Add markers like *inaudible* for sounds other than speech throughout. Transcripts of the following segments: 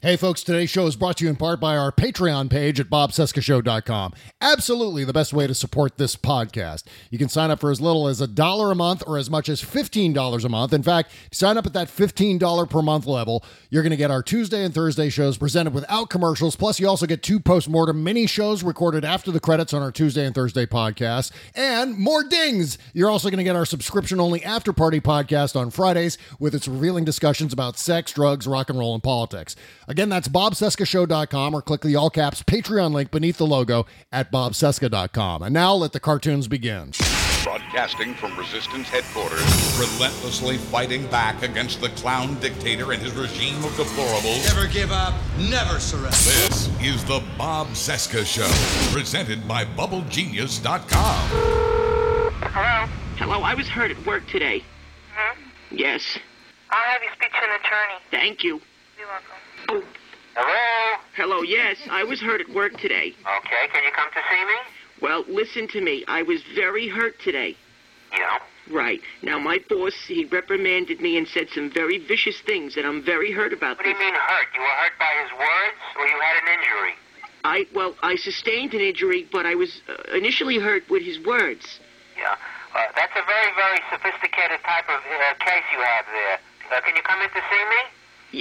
Hey, folks, today's show is brought to you in part by our Patreon page at bobcescashow.com. Absolutely the best way to support this podcast. You can sign up for as little as a dollar a month or as much as $15 a month. In fact, sign up at that $15 per month level. You're going to get our Tuesday and Thursday shows presented without commercials. Plus, you also get two post-mortem mini shows recorded after the credits on our Tuesday and Thursday podcasts. And more dings! You're also going to get our subscription-only after-party podcast on Fridays with its revealing discussions about sex, drugs, rock and roll, and politics. Again, that's bobcescashow.com or click the all caps Patreon link beneath the logo at bobcesca.com. And now let the cartoons begin. Broadcasting from Resistance headquarters, relentlessly fighting back against the clown dictator and his regime of deplorables. Never give up, never surrender. This is the Bob Cesca Show, presented by BubbleGenius.com. Hello? Hello, I was hurt at work today. Hmm? Yes. I'll have you speak to an attorney. Thank you. You're welcome. Hello? hello, yes, I was hurt at work today. Okay, can you come to see me? Well, listen to me. I was very hurt today. Yeah. Right. Now, my boss, he reprimanded me and said some very vicious things, and I'm very hurt about What do this. you mean hurt? You were hurt by his words, or you had an injury? I, well, I sustained an injury, but I was uh, initially hurt with his words. Yeah. Uh, that's a very, very sophisticated type of uh, case you have there. Uh, can you come in to see me?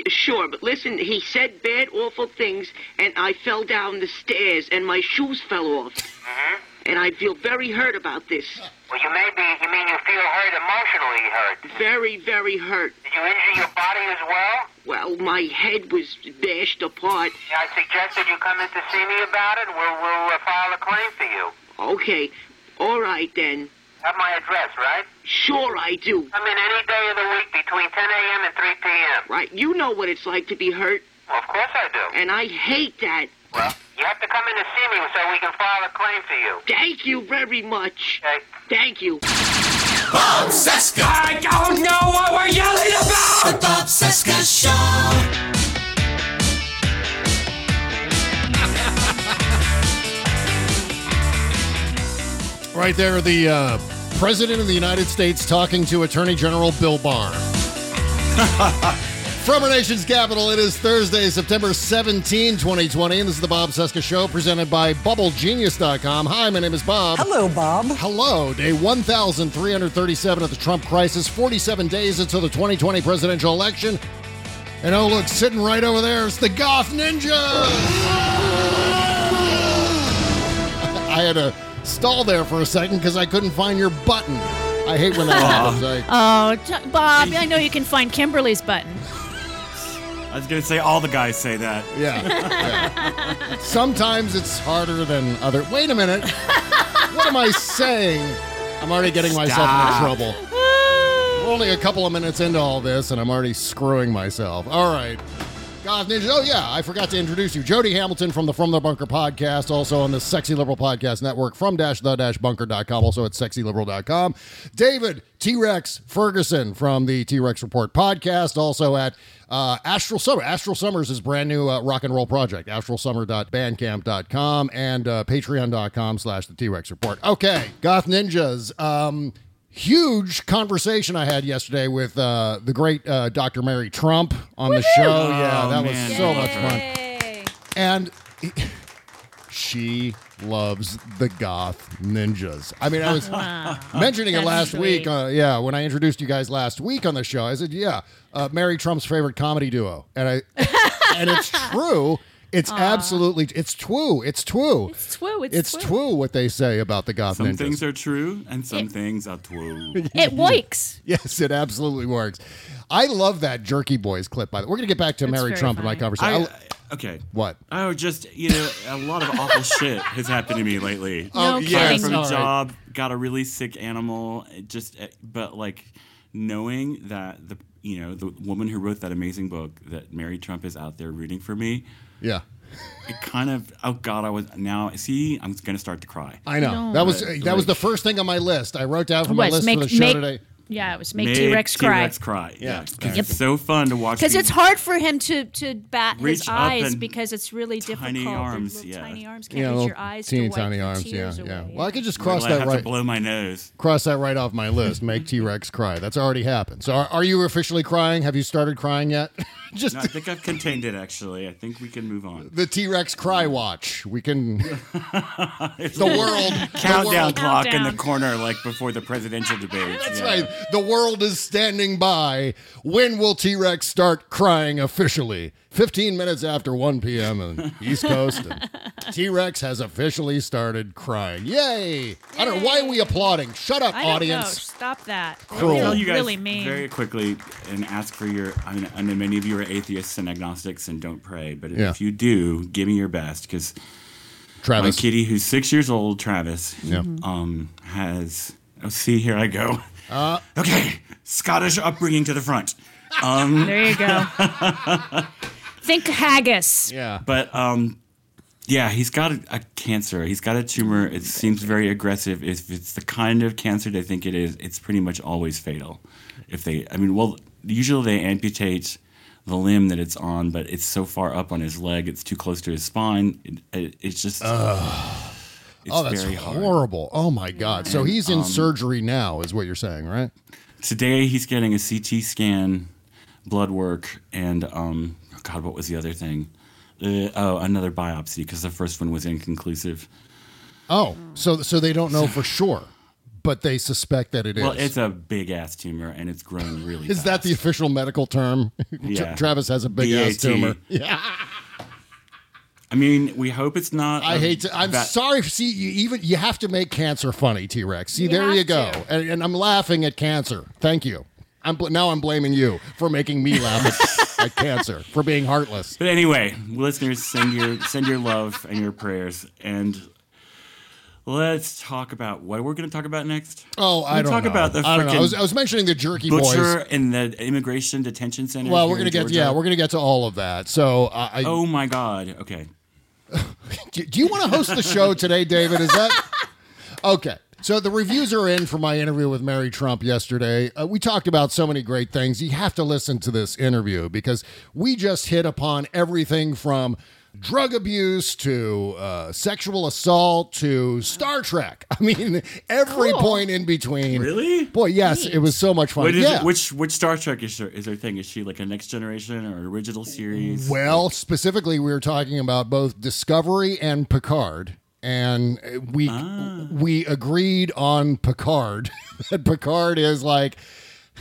Sure, but listen, he said bad, awful things, and I fell down the stairs, and my shoes fell off. Mm-hmm. And I feel very hurt about this. Well, you may be, you mean you feel hurt, emotionally hurt. Very, very hurt. Did you injure your body as well? Well, my head was bashed apart. Yeah, I suggested you come in to see me about it, we'll, we'll uh, file a claim for you. Okay, all right then. Have my address, right? Sure, I do. Come in any day of the week between 10 a.m. and 3 p.m. Right, you know what it's like to be hurt, Well, of course I do. and I hate that. Well, you have to come in to see me so we can file a claim for you. Thank you very much. Okay? Thank you. Bob Cesca. I don't know what we're yelling about! The Bob Cesca Show. Right there, the uh, President of the United States talking to Attorney General Bill Barr. *laughs* From our nation's capital, it is Thursday, September 17, 2020, and this is the Bob Cesca Show presented by BubbleGenius.com. Hi, my name is Bob. Hello, Bob. Hello, day 1337 of the Trump crisis, 47 days until the 2020 presidential election. And oh, look, sitting right over there is the Goth Ninja! *laughs* I had to stall there for a second because I couldn't find your button. I hate when that happens. I, Oh, J- Bob, I know you can find Kimberly's button. I was gonna say all the guys say that. yeah, yeah. Sometimes it's harder than other. Wait a minute. What am I saying? I'm already getting myself Stop. into trouble. We're only a couple of minutes into all this, and I'm already screwing myself. All right. Goth Ninja. Oh, yeah, I forgot to introduce you. Jody Hamilton from the From the Bunker podcast, also on the Sexy Liberal Podcast Network from dash the dash bunker.com, also at sexyliberal.com. David T Rex Ferguson from the T Rex Report podcast, also at uh, Astral Summer. Astral Summer is brand new uh, rock and roll project, astralsummer.bandcamp.com and uh, patreon.com slash the T Rex Report. Okay, Goth Ninjas. Um, huge conversation I had yesterday with uh, the great uh, Dr. Mary Trump on the show. yeah, Oh, that was so much fun. And she loves the goth ninjas. I mean, I was *laughs* mentioning it last sweet. week. Uh, yeah, when I introduced you guys last week on the show, I said, "Yeah, uh, Mary Trump's favorite comedy duo," and I *laughs* and it's true. It's absolutely it's twoo. It's true. It's true. It's, It's twoo. twoo what they say about the goth Some ninjas. things are true and some things are true. *laughs* It works. Yes, *laughs* it absolutely works. I love that Jerky Boys clip. By the way, we're gonna get back to It's Mary very Trump in my conversation. I, okay. what? Oh, just you know, a lot of awful *laughs* shit has happened to me lately. No Oh, kidding. yes, from a job, got a really sick animal. Just, eh, but like knowing that the you know the woman who wrote that amazing book that Mary Trump is out there rooting for me. Yeah, It kind of oh god, I was now see I'm gonna start to cry. I know. don't. That was But, that was the first thing on my list. I wrote down from my Was list make for the show make today. yeah, it was make Make T Rex cry. T-Rex cry. Yeah. Yeah, Yep. it's so fun to watch. Because these- it's hard for him to to bat Reach his up eyes and because it's really tiny difficult. The arms, little yeah. Tiny arms can't Yeah, reach your eyes teeny to wipe tiny the arms. Yeah, tears yeah. away. Well, I could just cross till I that have right. to blow my nose. Cross that right off my list. Make T Rex cry. That's already happened. So, are, are you officially crying? Have you started crying yet? *laughs* *laughs* just No, I think I've contained it. Actually, I think we can move on. the T Rex cry watch. We can. *laughs* the world. Countdown The world, clock in the corner, like before the presidential debate. that's Yeah. right. The world is standing by. When will T Rex start crying officially? 15 minutes after 1 p.m. on the East Coast. *laughs* T Rex has officially started crying. Yay! I don't know. Why are we applauding? Shut up, I don't know. audience. Stop that. Cruel. Really, tell you guys really mean. very quickly and ask for your. I mean, I know many of you are atheists and agnostics and don't pray, but Yeah. if you do, give me your best because my Travis. kitty, who's six years old, Travis, Yeah. um, has. Oh, see, here I go. Uh, Okay, Scottish upbringing to the front. Um, There you go. *laughs* Think haggis. yeah. But um, yeah, he's got a, a cancer. He's got a tumor. It seems very aggressive. If it's the kind of cancer they think it is, it's pretty much always fatal. If they, I mean, well, usually they amputate the limb that it's on, but it's so far up on his leg, it's too close to his spine. It, it, it's just. it's Oh, that's very hard. Um, horrible. Oh, my God. So he's in surgery now, is what you're saying, right? Today he's getting a CT scan, blood work, and um, God, what was the other thing? Uh, oh, another biopsy because the first one was inconclusive. Oh, so so they don't know for sure, but they suspect that it is. Well, it's a big ass tumor and it's growing really. *laughs* is that the official medical term? *laughs* Yeah. Travis has a big ass BAT. tumor. *laughs* Yeah. I mean, we hope it's not. I a hate to. I'm va- sorry. See, you even you have to make cancer funny, T Rex. See, You there have you go. to. And, and I'm laughing at cancer. Thank you. I'm bl- now I'm blaming you for making me laugh cancer for being heartless. But anyway, listeners, send your send your love and your prayers, and let's talk about what we're going to talk about next. Oh, I don't talk know. about the I don't know. I was, I was mentioning the Jerky Butcher Boys. in the immigration detention center. Well, we're gonna get Georgia. yeah, we're gonna get to all of that. So, uh, I, Oh my God. Okay. *laughs* do, do you want to host the show today, David? Is that okay? So the reviews are in for my interview with Mary Trump yesterday. Uh, we talked about so many great things. You have to listen to this interview because we just hit upon everything from drug abuse to uh, sexual assault to Star Trek. *laughs* I mean, every Cool. point in between. Really? Boy, yes, it was so much fun. What is yeah. it, which which Star Trek is her, is her thing? Is she like a next generation or original series? Well, specifically, we were talking about both Discovery and Picard, and we Ah. we agreed on Picard. *laughs* that Picard is like,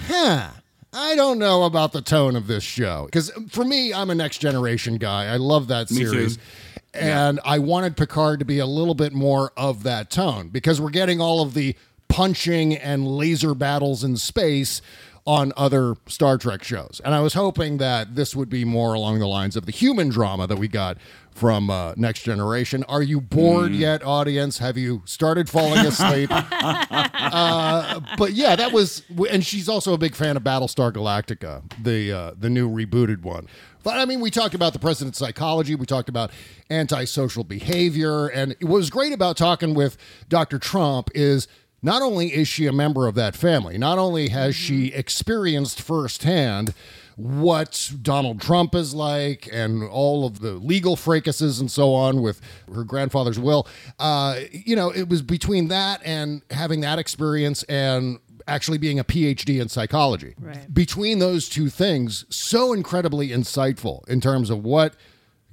huh. I don't know about the tone of this show because for me, I'm a next generation guy. I love that series. And I wanted Picard to be a little bit more of that tone because we're getting all of the punching and laser battles in space on other Star Trek shows. And I was hoping that this would be more along the lines of the human drama that we got from uh, Next Generation. Are you bored yet, audience? Have you started falling asleep? *laughs* uh, but yeah, that was, and she's also a big fan of Battlestar Galactica, the uh, the new rebooted one. But I mean, we talked about the president's psychology. We talked about antisocial behavior, and what was great about talking with Dr. Trump is not only is she a member of that family, not only has she experienced firsthand what Donald Trump is like and all of the legal fracases and so on with her grandfather's will. Uh, you know, it was between that and having that experience and actually being a PhD in psychology. Right. Between those two things, so incredibly insightful in terms of what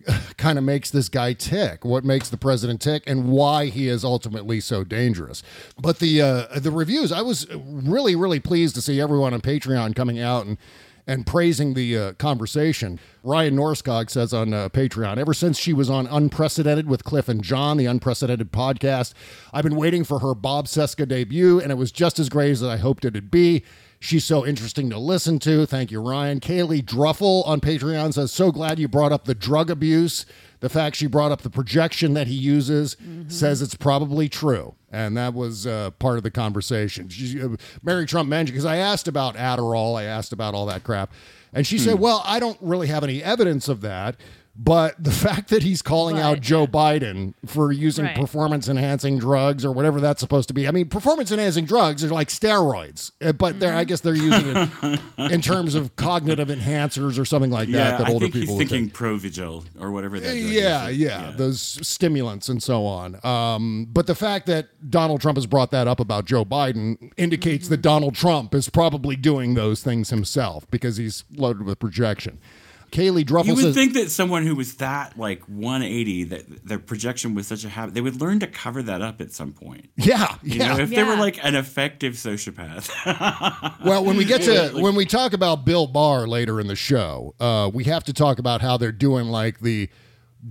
*laughs* kind of makes this guy tick, what makes the president tick, and why he is ultimately so dangerous. But the uh, the reviews, I was really really pleased to see everyone on Patreon coming out and and praising the uh, conversation. Ryan Norskog says on uh, Patreon, ever since she was on Unprecedented with Cliff and John, the Unprecedented podcast, I've been waiting for her Bob Cesca debut, and it was just as great as I hoped it'd be. She's so interesting to listen to. Thank you, Ryan. Kaylee Druffel on Patreon says, So glad you brought up the drug abuse. The fact she brought up the projection that he uses says it's probably true. And that was uh, part of the conversation. She, uh, Mary Trump mentioned, because I asked about Adderall, I asked about all that crap. And she said, Well, I don't really have any evidence of that. But the *laughs* fact that he's calling out Joe Biden for using Right. performance enhancing drugs or whatever that's supposed to be. I mean, performance enhancing drugs are like steroids, uh, but they're, I guess they're using it *laughs* in terms of cognitive enhancers or something like that yeah, that I older think he's people would thinking take. Provigil or whatever that. drug is. Yeah, yeah, those stimulants and so on. Um, but the fact that Donald Trump has brought that up about Joe Biden indicates that Donald Trump is probably doing those things himself because he's loaded with projection. Kaylee Druffel You would says, think that someone who was that like 180, that their projection was such a habit, they would learn to cover that up at some point. *laughs* Yeah, You yeah. know, if they were like an effective sociopath. *laughs* Well, when we get to like- *laughs* when we talk about Bill Barr later in the show, uh, we have to talk about how they're doing like the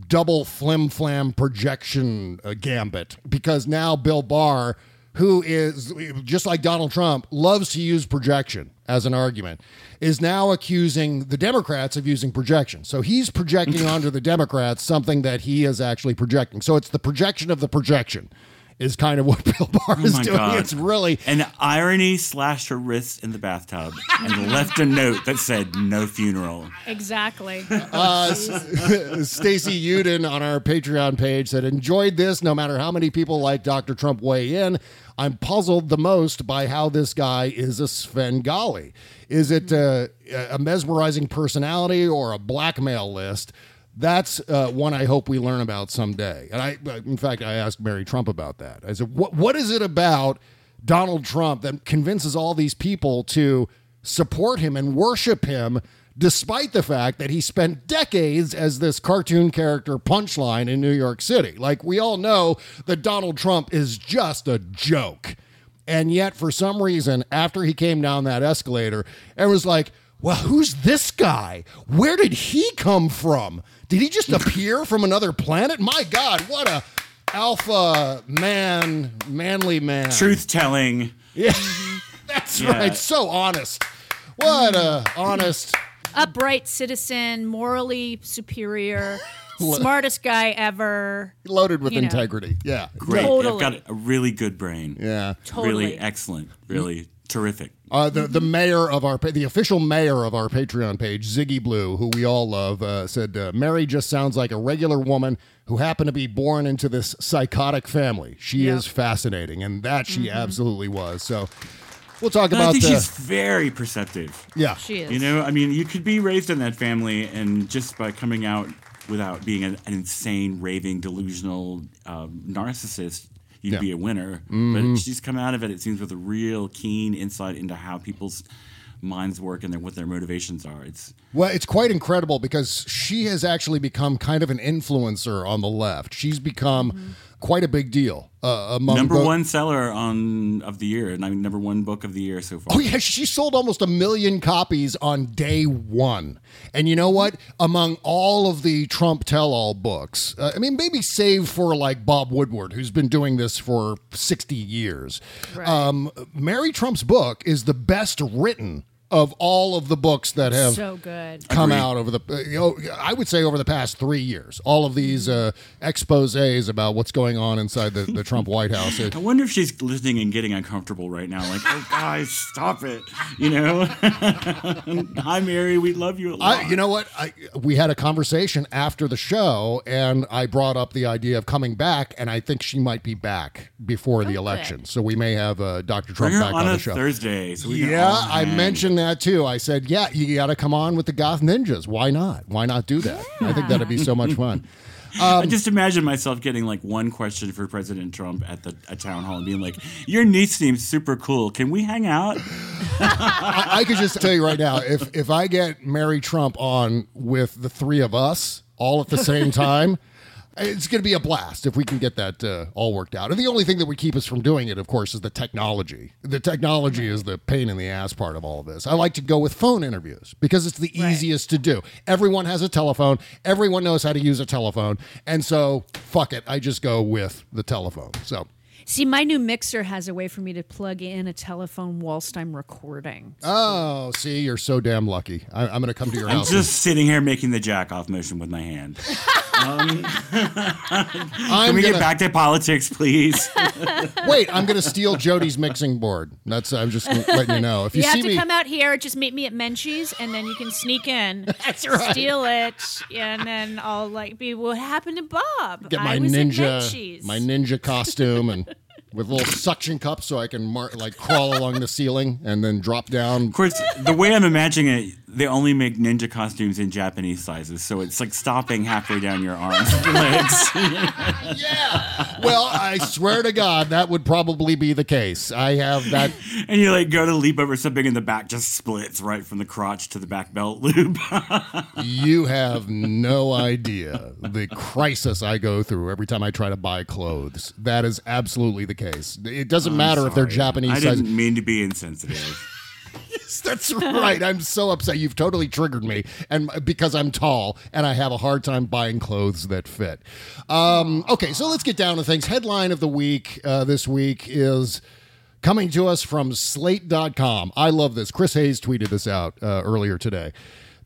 double flim flam projection uh, gambit because now Bill Barr, who is just like Donald Trump, loves to use projection as an argument, is now accusing the Democrats of using projection. So he's projecting *laughs* onto the Democrats something that he is actually projecting. So it's the projection of the projection. Is kind of what *laughs* Bill Barr Oh is my doing. God. It's really And irony slashed her wrist in the bathtub and left a note that said no funeral. Exactly. *laughs* Uh, *laughs* Stacy Uden on our Patreon page said, enjoyed this no matter how many people like Dr. Trump weigh in. I'm puzzled the most by how this guy is a Svengali. Is it uh, a mesmerizing personality or a blackmail list? That's uh, one I hope we learn about someday. And I, in fact, I asked Mary Trump about that. I said, "What what is it about Donald Trump that convinces all these people to support him and worship him, despite the fact that he spent decades as this cartoon character punchline in New York City? Like we all know that Donald Trump is just a joke." And yet, for some reason, after he came down that escalator, it was like, well, who's this guy? Where did he come from? Did he just appear from another planet? My God, what a alpha man, manly man. Truth telling. Yeah, *laughs* that's Yeah. right. So honest. What a honest. Upright citizen, morally superior, *laughs* smartest guy ever. Loaded with You know. integrity. Yeah. Great. Totally. I've got a really good brain. Yeah. Totally. Really excellent. Really terrific. Uh, the the mayor of our the official mayor of our Patreon page, Ziggy Blue, who we all love, uh, said uh, Mary just sounds like a regular woman who happened to be born into this psychotic family. She is fascinating, and that she absolutely was. So we'll talk And I about think the she's very perceptive. yeah. She is. You know, I mean, you could be raised in that family, and just by coming out without being an, an insane, raving, delusional um, narcissist, you'd Yeah. be a winner. Mhm. But she's come out of it, it seems, with a real keen insight into how people's minds work and their, what their motivations are. It's Well, it's quite incredible because she has actually become kind of an influencer on the left. She's become quite a big deal uh, among number both- one seller on of the year, and I mean number one book of the year so far. Oh yeah, she sold almost a million copies on day one. And you know what? Among all of the Trump tell-all books, uh, I mean, maybe save for like Bob Woodward, who's been doing this for sixty years. Um, Mary Trump's book is the best written of all of the books that have So good. come Agreed. out over the you know, I would say over the past three years. All of these uh, exposés about what's going on inside the, the Trump White House. It- *laughs* I wonder if she's listening and getting uncomfortable right now. Like, oh, guys, stop it. You know? *laughs* Hi, Mary. We love you a lot. I, you know what? I, we had a conversation after the show, and I brought up the idea of coming back, and I think she might be back before the election. So we may have uh, Dr. Trump Bring her back on on, a the show. Thursday. So we yeah, I mentioned that too. I said, yeah, you got to come on with the Goth Ninjas. Why not? Why not do that? I think that'd be so much fun. *laughs* I just imagine myself getting like one question for President Trump at the at town hall and being like, "Your niece seems super cool. Can we hang out?" I, I could just tell you right now, if if I get Mary Trump on with the three of us all at the same time, It's going to be a blast if we can get that uh, all worked out. And the only thing that would keep us from doing it, of course, is the technology. The technology is the pain in the ass part of all of this. I like to go with phone interviews because it's the easiest to do. Everyone has a telephone, everyone knows how to use a telephone. And so, fuck it, I just go with the telephone. So, See, my new mixer has a way for me to plug in a telephone whilst I'm recording. oh, see, you're so damn lucky. I, I'm going to come to your house. I'm house. just sitting here making the jack off motion with my hand. *laughs* Um, *laughs* I'm can we gonna- get back to politics, please? *laughs* Wait, I'm going to steal Jody's mixing board. That's I'm just letting you know. If you, You, have see to me, come out here, just meet me at Menchie's, and then you can sneak in, *laughs* That's right. steal it, and then I'll like be, what happened to Bob? get my I was ninja my ninja costume and with little suction cups so I can mar- like crawl along the ceiling and then drop down. Of course, the way I'm imagining it, they only make ninja costumes in Japanese sizes, so it's like stopping halfway down your arms and legs. Yeah. Well, I swear to God, that would probably be the case. I have that. *laughs* and you like go to leap over something, and the back just splits right from the crotch to the back belt loop. *laughs* You have no idea the crisis I go through every time I try to buy clothes. That is absolutely the case. It doesn't I'm matter if they're. Japanese I didn't mean to be insensitive. *laughs* That's right. I'm so upset. You've totally triggered me, and because I'm tall and I have a hard time buying clothes that fit. Um, okay, so let's get down to things. Headline of the week uh, this week is coming to us from Slate.com. I love this. Chris Hayes tweeted this out uh, earlier today.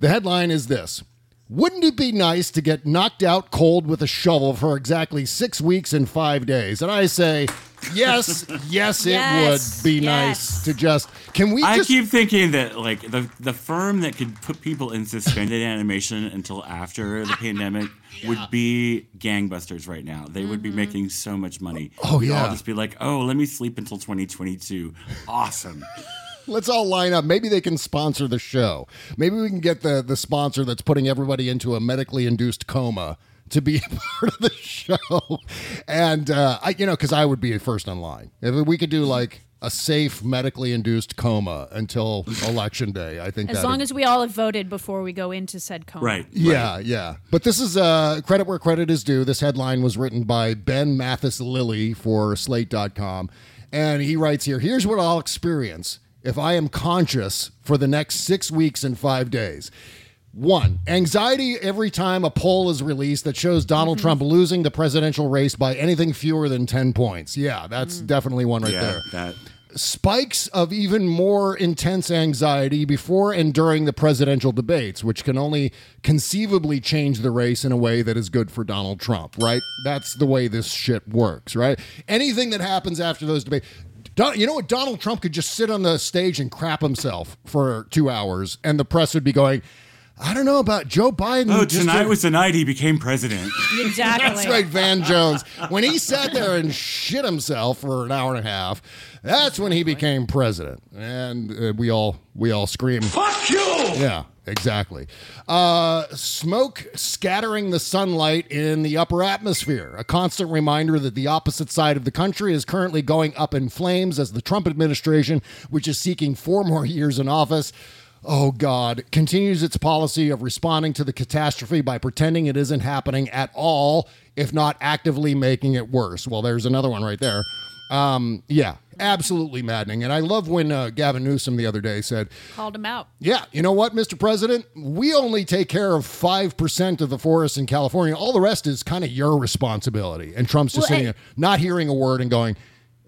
The headline is this. Wouldn't it be nice to get knocked out cold with a shovel for exactly six weeks and five days? And I say, yes, *laughs* yes, it Yes, would be yes. nice to just. Can we I just keep thinking that like the the firm that could put people in suspended *laughs* animation until after the pandemic *laughs* would be gangbusters right now. They would be mm-hmm. making so much money. Oh, We'd all yeah. just be like, oh, let me sleep until 2022. Awesome. Let's all line up. Maybe they can sponsor the show. Maybe we can get the the sponsor that's putting everybody into a medically induced coma to be *laughs* a part of the show. And uh, I, you know, because I would be first in line if we could do like a safe medically induced coma until election day. I think As long as we all have voted before we go into said coma. Right. Yeah, yeah. But this is uh, credit where credit is due. This headline was written by Ben Mathis Lilley for Slate.com. And he writes here Here's what I'll experience if I am conscious for the next six weeks and five days. One, anxiety every time a poll is released that shows Donald Trump mm-hmm. losing the presidential race by anything fewer than 10 points. Yeah, that's mm-hmm. definitely one right yeah, there that spikes of even more intense anxiety before and during the presidential debates, which can only conceivably change the race in a way that is good for Donald Trump, right? That's the way this shit works, right? Anything that happens after those debates. Don, you know what? Donald Trump could just sit on the stage and crap himself for two hours, and the press would be going, I don't know about Joe Biden. Oh, tonight was the night he became president. *laughs* Exactly. that's right, Van Jones. When he sat there and shit himself for an hour and a half, that's when he became president, and uh, we all we all scream, Fuck you! Yeah, exactly. Uh, smoke scattering the sunlight in the upper atmosphere, a constant reminder that the opposite side of the country is currently going up in flames as the Trump administration, which is seeking four more *laughs* years in office. Oh God, continues its policy of responding to the catastrophe by pretending it isn't happening at all, if not actively making it worse. Well, there's another one right there. Um, yeah, absolutely maddening. And I love when uh, Gavin Newsom the other day said, Called him out. yeah, you know what, Mr. President? We only take care of 5% of the forests in California. All the rest is kind of your responsibility. And Trump's just Well, sitting there, not hearing a word and going,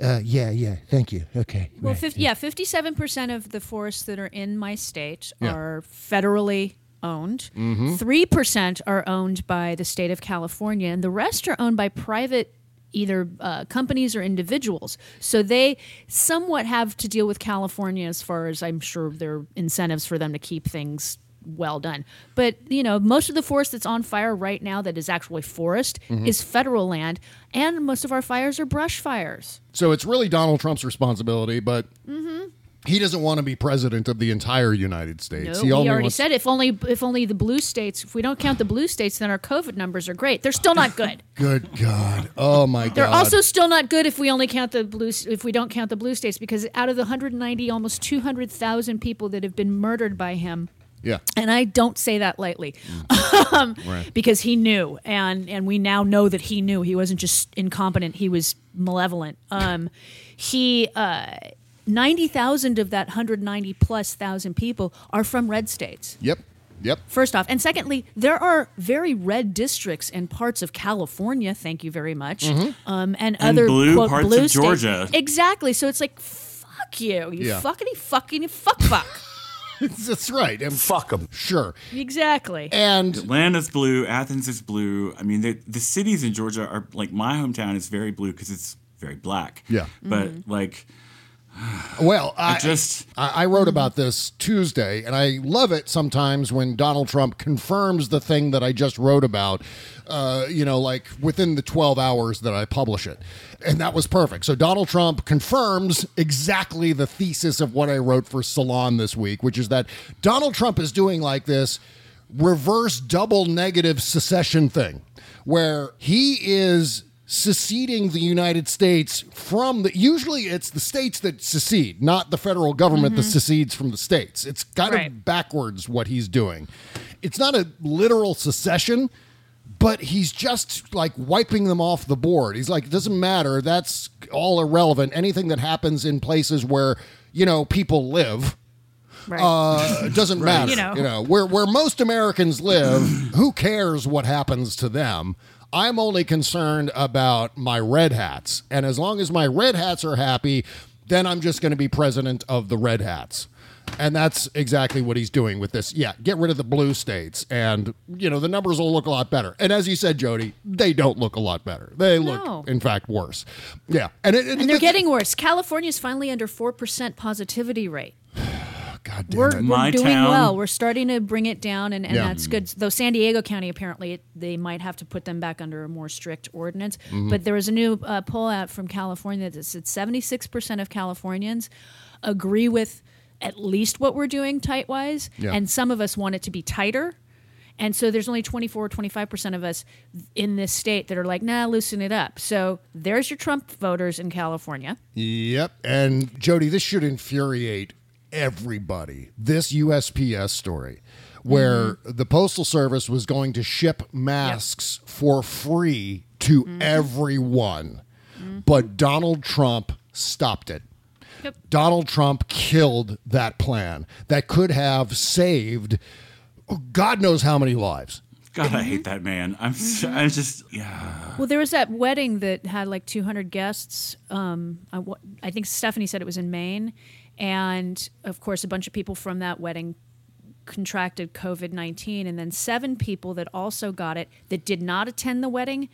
uh, yeah, yeah, thank you. Okay. Well, right. 50, yeah, fifty-seven percent of the forests that are in my state Yeah. are federally owned. Mhm. 3 percent are owned by the state of California, and the rest are owned by private. Either uh, companies or individuals. So they somewhat have to deal with California as far as I'm sure there are incentives for them to keep things well done. But, you know, most of the forest that's on fire right now that is actually forest Mhm. is federal land, and most of our fires are brush fires. So it's really Donald Trump's responsibility, but Mm-hmm. he doesn't want to be president of the entire United States. No, he already wants- said if only if only the blue states. If we don't count the blue states, then our COVID numbers are great. They're still not good. *laughs* Good God. Oh, my God. They're also still not good if we only count the blue. If we don't count the blue states, because out of the 190, almost 200,000 people that have been murdered by him, Yeah. And I don't say that lightly, *laughs* um, Right. because he knew, and and we now know that he knew. He wasn't just incompetent; he was malevolent. Um, he uh, ninety thousand of that hundred ninety plus thousand people are from red states. Yep. Yep. First off, and secondly, there are very red districts in parts of California. Thank you very much, Mhm. um, and, And other blue quote, parts blue of states. Georgia. Exactly. So it's like, fuck you, you Yeah. fuckity fucking fuck fuck. *laughs* That's right. And fuck them. Sure. exactly. And Atlanta's blue. Athens is blue. I mean, the the cities in Georgia are like my hometown is very blue because it's very black. Yeah. But Mm-hmm. like, *sighs* Well, I, I just- I, I wrote about this Tuesday, and I love it sometimes when Donald Trump confirms the thing that I just wrote about. Uh, you know, like within the twelve hours that I publish it, and that was perfect. So Donald Trump confirms exactly the thesis of what I wrote for Salon this week, which is that Donald Trump is doing like this reverse double negative secession thing, where he is seceding the United States from the usually it's the states that secede, not the federal government that secedes from the states. It's kind Right. of backwards what he's doing. It's not a literal secession, but he's just like wiping them off the board. He's like, it doesn't matter. That's all irrelevant. Anything that happens in places where, you know, people live Right. uh, it doesn't *laughs* matter. You know. You know. where where most Americans live, who cares what happens to them? I'm only concerned about my red hats, and as long as my red hats are happy, then I'm just going to be president of the red hats. And that's exactly what he's doing with this. Yeah, get rid of the blue states, and you know the numbers will look a lot better. And as you said, Jody, they don't look a lot better. They look, No. in fact, worse. Yeah, and it, and they're getting worse. California's finally under four percent positivity rate. *sighs* God damn We're, it. we're My doing town- well. We're starting to bring it down, and, and Yeah. that's good. Though San Diego County apparently it, they might have to put them back under a more strict ordinance. Mm-hmm. But there was a new uh, poll out from California that said seventy six percent of Californians agree with at least what we're doing tight wise, Yeah. and some of us want it to be tighter. And so there's only 24 25% of us in this state that are like, nah, loosen it up. So there's your Trump voters in California. Yep. And Jody, this should infuriate everybody. This USPS story where Mm-hmm. the Postal Service was going to ship masks for free to Mm-hmm. everyone, but Donald Trump stopped it. Yep. Donald Trump killed that plan that could have saved God knows how many lives. God, I hate that man. I'm so, I'm just yeah. Well, there was that wedding that had like 200 guests. Um, I, I think Stephanie said it was in Maine. And of course, a bunch of people from that wedding contracted COVID 19. And then seven people that also got it that did not attend the wedding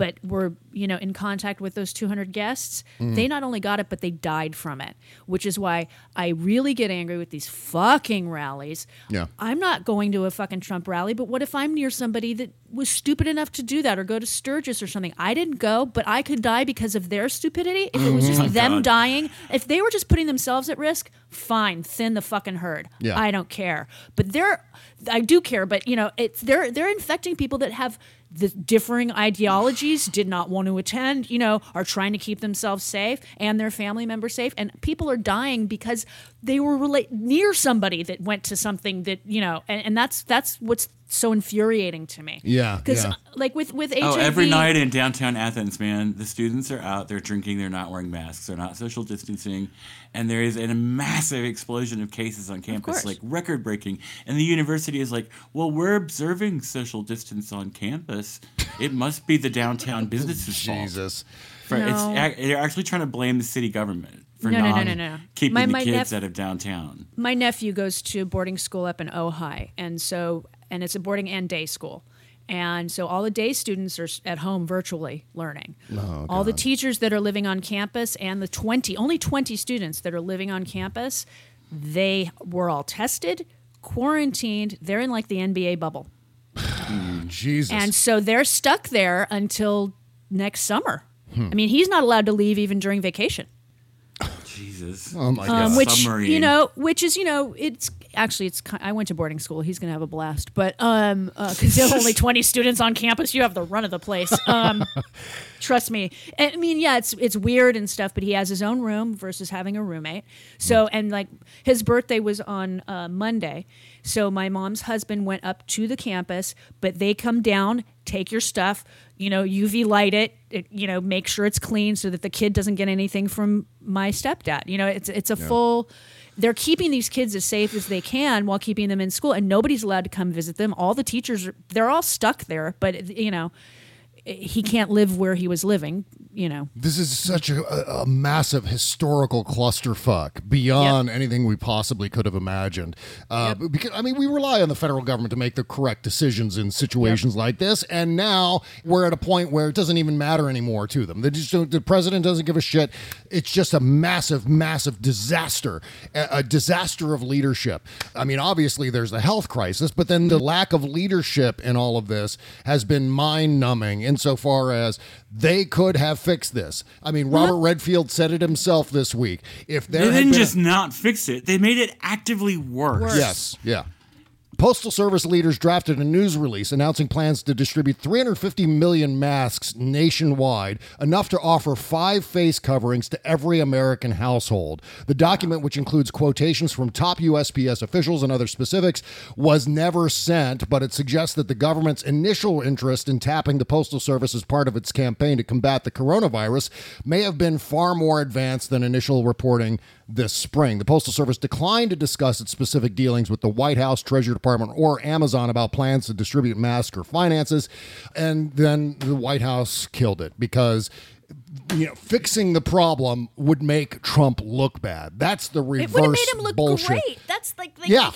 but were you know in contact with those 200 guests mm-hmm. they not only got it but they died from it which is why i really get angry with these fucking rallies Yeah. i'm not going to a fucking trump rally but what if i'm near somebody that was stupid enough to do that or go to sturgis or something i didn't go but i could die because of their stupidity if it was just *laughs* oh them God. dying if they were just putting themselves at risk fine thin the fucking herd Yeah. i don't care but they're i do care but you know it's they're they're infecting people that have the differing ideologies did not want to attend you know are trying to keep themselves safe and their family members safe. And people are dying because they were relate near somebody that went to something that you know and, and that's that's what's so infuriating to me Yeah, because yeah. Uh, like with with Oh, every night in downtown Athens, man, the students are out, they're drinking, they're not wearing masks, they're not social distancing, and there is a massive explosion of cases on campus, like record breaking. And the university is like, well, we're observing social distance on campus. It must be the downtown *laughs* oh, businesses' fault. Jesus. For, it's, No. ac- they're actually trying to blame the city government for No, no, no, no, no. keeping My- the my kids nep- out of downtown. my nephew goes to boarding school up in Ojai, and so and it's a boarding and day school. And so all the day students are at home virtually learning. Oh, all the teachers that are living on campus and the 20, only 20 students that are living on campus, they were all tested, quarantined. They're in like the NBA bubble. *sighs* Jesus. And so they're stuck there until next summer. Hmm. I mean, he's not allowed to leave even during vacation. Jesus. oh my Um, God. which Submarine. you know, which is you know, it's actually, it's I went to boarding school. He's gonna have a blast, but um, because there are only *laughs* twenty students on campus, you have the run of the place. Um, *laughs* trust me. I mean, yeah, it's it's weird and stuff, but he has his own room versus having a roommate. So, and like his birthday was on uh, Monday, so my mom's husband went up to the campus, but they come down, take your stuff, you know, UV light it, it you know, make sure it's clean so that the kid doesn't get anything from my stepdad. You know, it's it's a Yeah. full they're keeping these kids as safe as they can while keeping them in school and nobody's allowed to come visit them. All the teachers are they're all stuck there, but you know, he can't live where he was living, you know. This is such a, a, massive historical clusterfuck beyond anything we possibly could have imagined. Uh, Because I mean, we rely on the federal government to make the correct decisions in situations like this, and now we're at a point where it doesn't even matter anymore to them. They just don't, the president doesn't give a shit. It's just a massive, massive disaster, a, a disaster of leadership. I mean, obviously there's the health crisis, but then the lack of leadership in all of this has been mind numbing insofar as they could have fixed this. I mean, Robert Redfield said it himself this week. If there They didn't been a- just not fix it; they made it actively worse. Yes, yeah. Postal Service leaders drafted a news release announcing plans to distribute 350 million masks nationwide, enough to offer five face coverings to every American household. The document, which includes quotations from top USPS officials and other specifics, was never sent, but it suggests that the government's initial interest in tapping the Postal Service as part of its campaign to combat the coronavirus may have been far more advanced than initial reporting this spring. The Postal Service declined to discuss its specific dealings with the White House, Treasury Department, or Amazon about plans to distribute masks or finances. And then the White House killed it because. You know, fixing the problem would make Trump look bad. That's the reverse It would have made him look bullshit. great. That's like, like Yeah.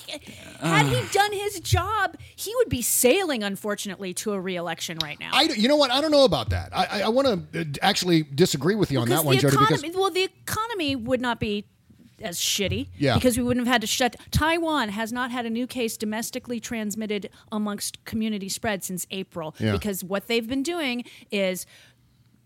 had he done his job, he would be sailing, unfortunately, to a re-election right now. I, you know what? I don't know about that. I, I, I want to uh, actually disagree with you on that one, the Jody. Because well, the economy would not be as shitty Yeah. because we wouldn't have had to shut. Taiwan has not had a new case domestically transmitted amongst community spread since April Yeah. because what they've been doing is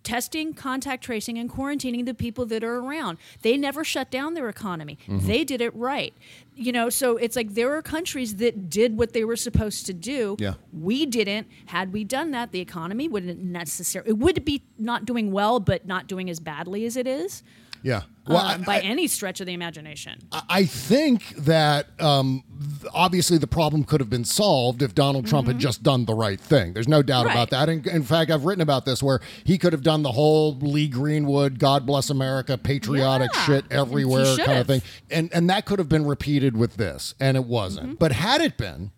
testing, contact tracing, and quarantining the people that are around. They never shut down their economy. Mhm. They did it right. You know, so it's like there are countries that did what they were supposed to do. Yeah. We didn't. Had we done that, the economy wouldn't necessarily. It would be not doing well, but not doing as badly as it is. Yeah, well, um, I- by any stretch of the imagination. I think that um, obviously the problem could have been solved if Donald Trump had just done the right thing. There's no doubt about Mm-hmm. That. And in fact, I've written about this where he could have done the whole Lee Greenwood, God bless America, patriotic Yeah. shit everywhere kind of thing. And and that could have been repeated with this, and it wasn't. Mm-hmm. But had it been,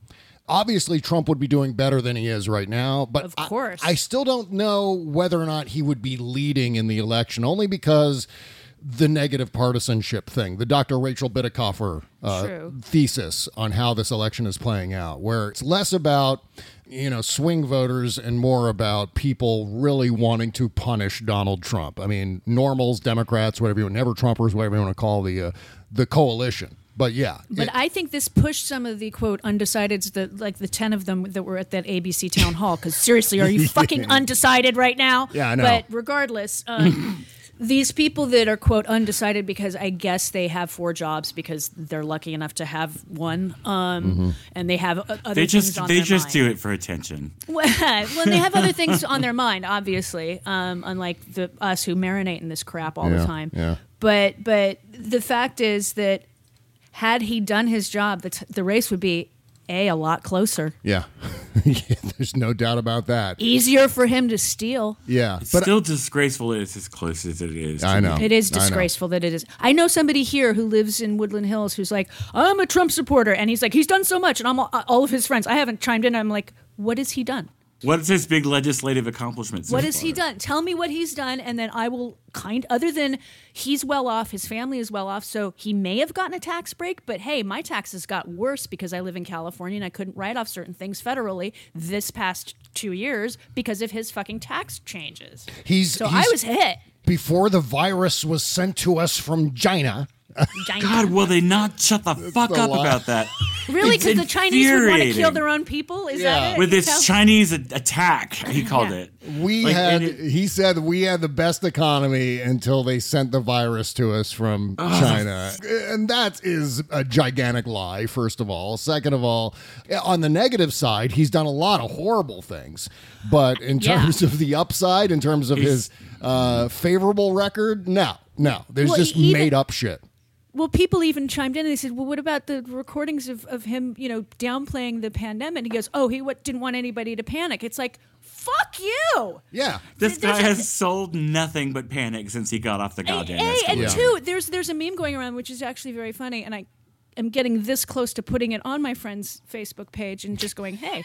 obviously Trump would be doing better than he is right now. But Of course. I, I still don't know whether or not he would be leading in the election, only because the negative partisanship thing, the Dr. Rachel Bitecofer uh, thesis on how this election is playing out, where it's less about you know swing voters and more about people really wanting to punish Donald Trump. I mean, normals, Democrats, whatever you want, never Trumpers, whatever you want to call the uh, the coalition. But yeah, But I think this pushed some of the quote undecideds, the like the ten of them that were at that ABC town hall. Because seriously, are you *laughs* fucking undecided right now? Yeah, I know. But regardless, um, *laughs* these people that are quote undecided because I guess they have four jobs because they're lucky enough to have one, um, Mhm. and they have other They things just on they their just mind. do it for attention. *laughs* Well, well, they have other things on their mind, obviously. Um, unlike the us who marinate in this crap all Yeah, the time. yeah. But but the fact is that had he done his job, the, t- the race would be a a lot closer. yeah, *laughs* Yeah, there's no doubt about that. Easier for him to steal. Yeah, It's but still disgraceful. It's as close as it is. I know. It is I know. disgraceful that it is. I know somebody here who lives in Woodland Hills who's like, I'm a Trump supporter, and he's like, he's done so much, and I'm all, all of his friends. I haven't chimed in. I'm like, what has he done? What's his big legislative accomplishments? What has he done? Tell me what he's done, and then I will kind. Other than he's well off, his family is well off, so he may have gotten a tax break. But hey, my taxes got worse because I live in California and I couldn't write off certain things federally this past two years because of his fucking tax changes. He's so he's- I was hit. before the virus was sent to us from China. Giant- God, will they not shut the fuck the up lie. about that? *laughs* really? Because the Chinese would want to kill their own people? Is Yeah. that it? With You this tell- Chinese a- attack, he called Yeah. it. We Like, had, and it- he said we had the best economy until they sent the virus to us from China. And that is a gigantic lie, first of all. Second of all, on the negative side, he's done a lot of horrible things. But in Yeah. terms of the upside, in terms of his uh, favorable record, no, no. There's Well, just even- made up shit. Well, people even chimed in and they said, "Well, what about the recordings of, of him, you know, downplaying the pandemic?" And he goes, "Oh, he what, didn't want anybody to panic." It's like, "Fuck you!" Yeah. This There's guy a- has sold nothing but panic since he got off the goddamn A, and escalator. two, there's there's a meme going around which is actually very funny, and I am getting this close to putting it on my friend's Facebook page and just going, "Hey,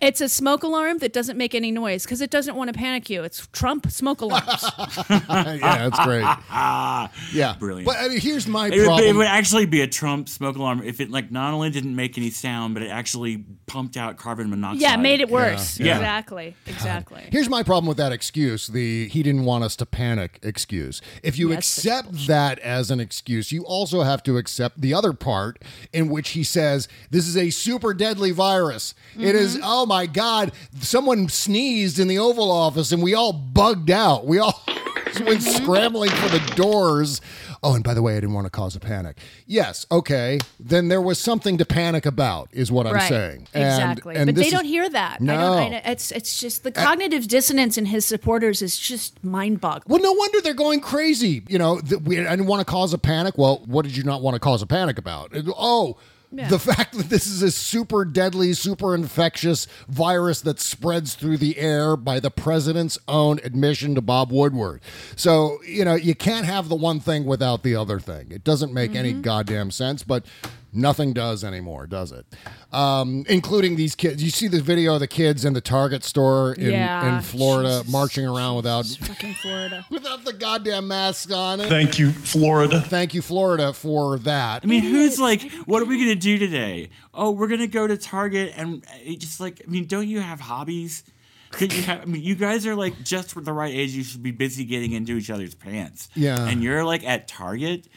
it's a smoke alarm that doesn't make any noise because it doesn't want to panic you. It's Trump smoke alarms." *laughs* yeah, that's great. *laughs* Yeah. Brilliant. But I mean, here's my It would, problem. it would actually be a Trump smoke alarm if it like not only didn't make any sound, but it actually pumped out carbon monoxide. yeah, made it worse. Yeah. Exactly. Exactly. Here's my problem with that excuse the he didn't want us to panic excuse. If you Yes, accept that as an excuse, you also have to accept the other part in which he says, This is a super deadly virus. It is, Mm-hmm. oh my God, someone sneezed in the Oval Office and we all bugged out. We all *laughs* went scrambling for the doors. Oh, and by the way, I didn't want to cause a panic. Yes, okay. Then there was something to panic about, is what I'm right. saying. And- exactly. and but they is- don't hear that. No. I don't, I, it's it's just the cognitive dissonance in his supporters is just mind-boggling. Well, no wonder they're going crazy. You know, th- we, I didn't want to cause a panic. Well, what did you not want to cause a panic about? Oh, Yeah. the fact that this is a super deadly, super infectious virus that spreads through the air by the president's own admission to Bob Woodward. So, you know, you can't have the one thing without the other thing. It doesn't make any Mm-hmm. goddamn sense, but nothing does anymore, does it? Um, including these kids. You see the video of the kids in the Target store in, Yeah. in Florida Jesus. marching around without Fucking Florida. *laughs* without the goddamn mask on it. Thank you, Florida. Thank you, Florida, for that. I mean, who's like, what are we gonna do today? Oh, we're gonna go to Target and just like, I mean, don't you have hobbies? Could you have? I mean, you guys are like just the right age. You should be busy getting into each other's pants. Yeah. And you're like at Target,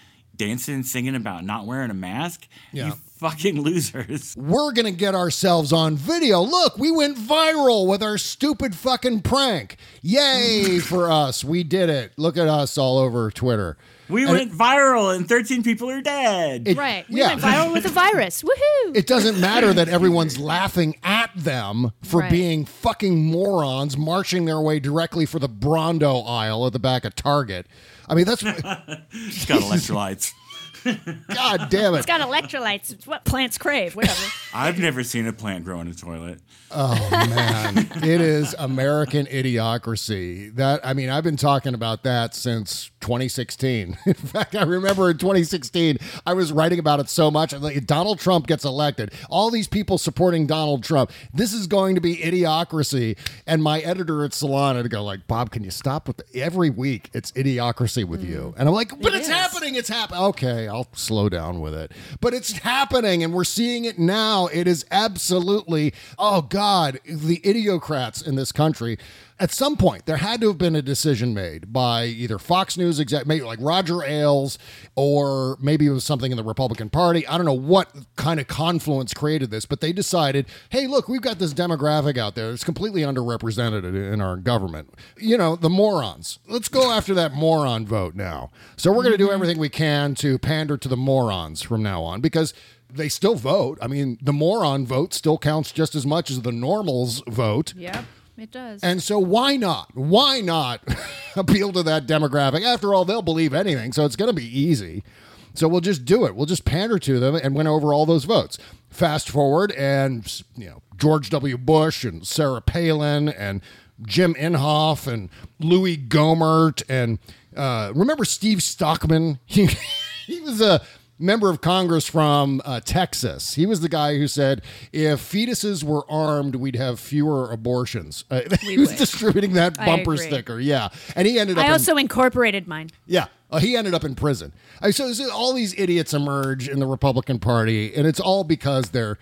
dancing and singing about not wearing a mask. Yeah. You fucking losers. We're gonna get ourselves on video. Look, we went viral with our stupid fucking prank. Yay *laughs* for us. We did it. Look at us all over Twitter. We And went viral and 13 people are dead. It- Right. We yeah. went viral with a virus. *laughs* Woohoo! It doesn't matter that *laughs* everyone's laughing at them for Right. being fucking morons marching their way directly for the Brawndo aisle at the back of Target. I mean, that's It's *laughs* got electrolytes. *laughs* God damn it. it's got electrolytes. It's what plants crave. Whatever. I've never seen a plant grow in a toilet. Oh man, it is American idiocracy. That I mean, I've been talking about that since 2016. *laughs* In fact, I remember in 2016, I was writing about it so much. Like, Donald Trump gets elected. All these people supporting Donald Trump. This is going to be idiocracy. And my editor at Salon had to go like, Bob, can you stop with the, every week? It's idiocracy with you. Mm. And I'm like, but It it's is. happening. It's happening. Okay, I'll slow down with it. But it's happening, and we're seeing it now. It is absolutely, oh God, the idiocrats in this country. At some point, there had to have been a decision made by either Fox News exec, maybe like Roger Ailes, or maybe it was something in the Republican Party. I don't know what kind of confluence created this, but they decided, hey, look, we've got this demographic out there that's completely underrepresented in our government. You know, the morons. Let's go after that moron vote now. So we're going to do mm-hmm. everything we can to pander to the morons from now on because they still vote. I mean, the moron vote still counts just as much as the normals vote. yep. It does. And so why not? Why not *laughs* appeal to that demographic? After all, they'll believe anything, so it's going to be easy. So we'll just do it. We'll just pander to them and win over all those votes. Fast forward, and you know George W. Bush and Sarah Palin and Jim Inhofe and Louis Gohmert and uh, remember Steve Stockman? *laughs* He he was a member of Congress from uh, Texas. He was the guy who said if fetuses were armed, we'd have fewer abortions. Uh, *laughs* he was would. distributing that bumper sticker. Yeah, and he ended up. I in- also incorporated mine. yeah. Uh, he ended up in prison. Uh, so, so all these idiots emerge in the Republican Party, and it's all because they're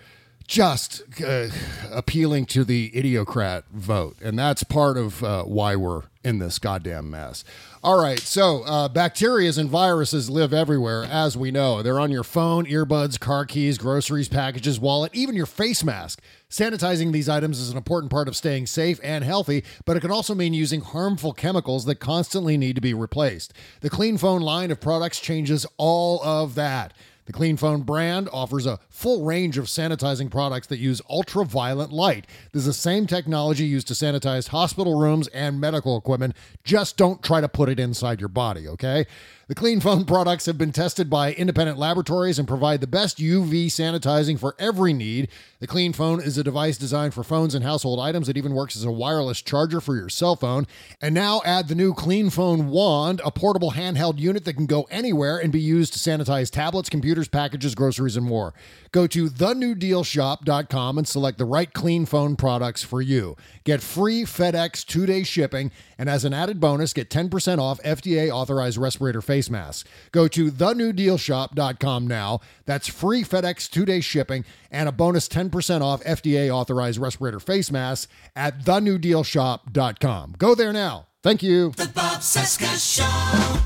just uh, appealing to the idiocrat vote. And that's part of uh, why we're in this goddamn mess. All right, so uh, bacteria and viruses live everywhere, as we know. They're on your phone, earbuds, car keys, groceries, packages, wallet, even your face mask. Sanitizing these items is an important part of staying safe and healthy, but it can also mean using harmful chemicals that constantly need to be replaced. The Clean Phone line of products changes all of that. The Clean Phone brand offers a full range of sanitizing products that use ultraviolet light. This is the same technology used to sanitize hospital rooms and medical equipment. Just don't try to put it inside your body, okay? The Clean Phone products have been tested by independent laboratories and provide the best UV sanitizing for every need. The Clean Phone is a device designed for phones and household items. It even works as a wireless charger for your cell phone. And now add the new Clean Phone Wand, a portable handheld unit that can go anywhere and be used to sanitize tablets, computers, packages, groceries, and more. Go to thenewdealshop.com and select the right Clean Phone products for you. Get free FedEx two day shipping, and as an added bonus, get 10% off FDA authorized respirator face masks. Go to thenewdealshop.com now. That's free FedEx two day shipping and a bonus 10% off FDA authorized respirator face masks at thenewdealshop.com. Go there now. Thank you. The Bob Cesca Show.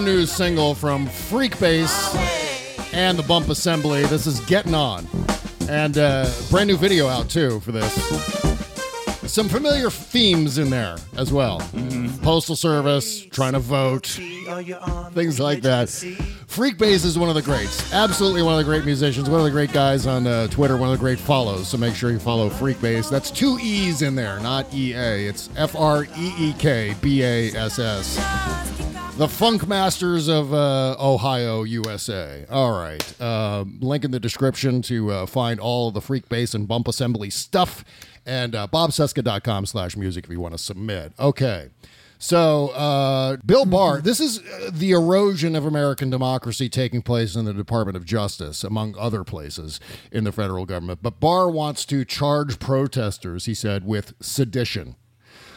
Brand new single from Freekbass and the Bump Assembly. This is Getting On. And uh, brand new video out, too, for this. Some familiar themes in there as well. Postal Service, trying to vote, things like that. Freekbass is one of the greats. Absolutely one of the great musicians, one of the great guys on uh, Twitter, one of the great follows. So make sure you follow Freekbass. That's two E's in there, not EA. It's F R E E K B A S S. The Funk Masters of uh, Ohio, USA. All right. Uh, link in the description to uh, find all the Freekbass and Bump Assembly stuff. And uh, bobcesca.com slash music if you want to submit. Okay. So, uh, Bill Barr, this is uh, the erosion of American democracy taking place in the Department of Justice, among other places in the federal government. But Barr wants to charge protesters, he said, with sedition.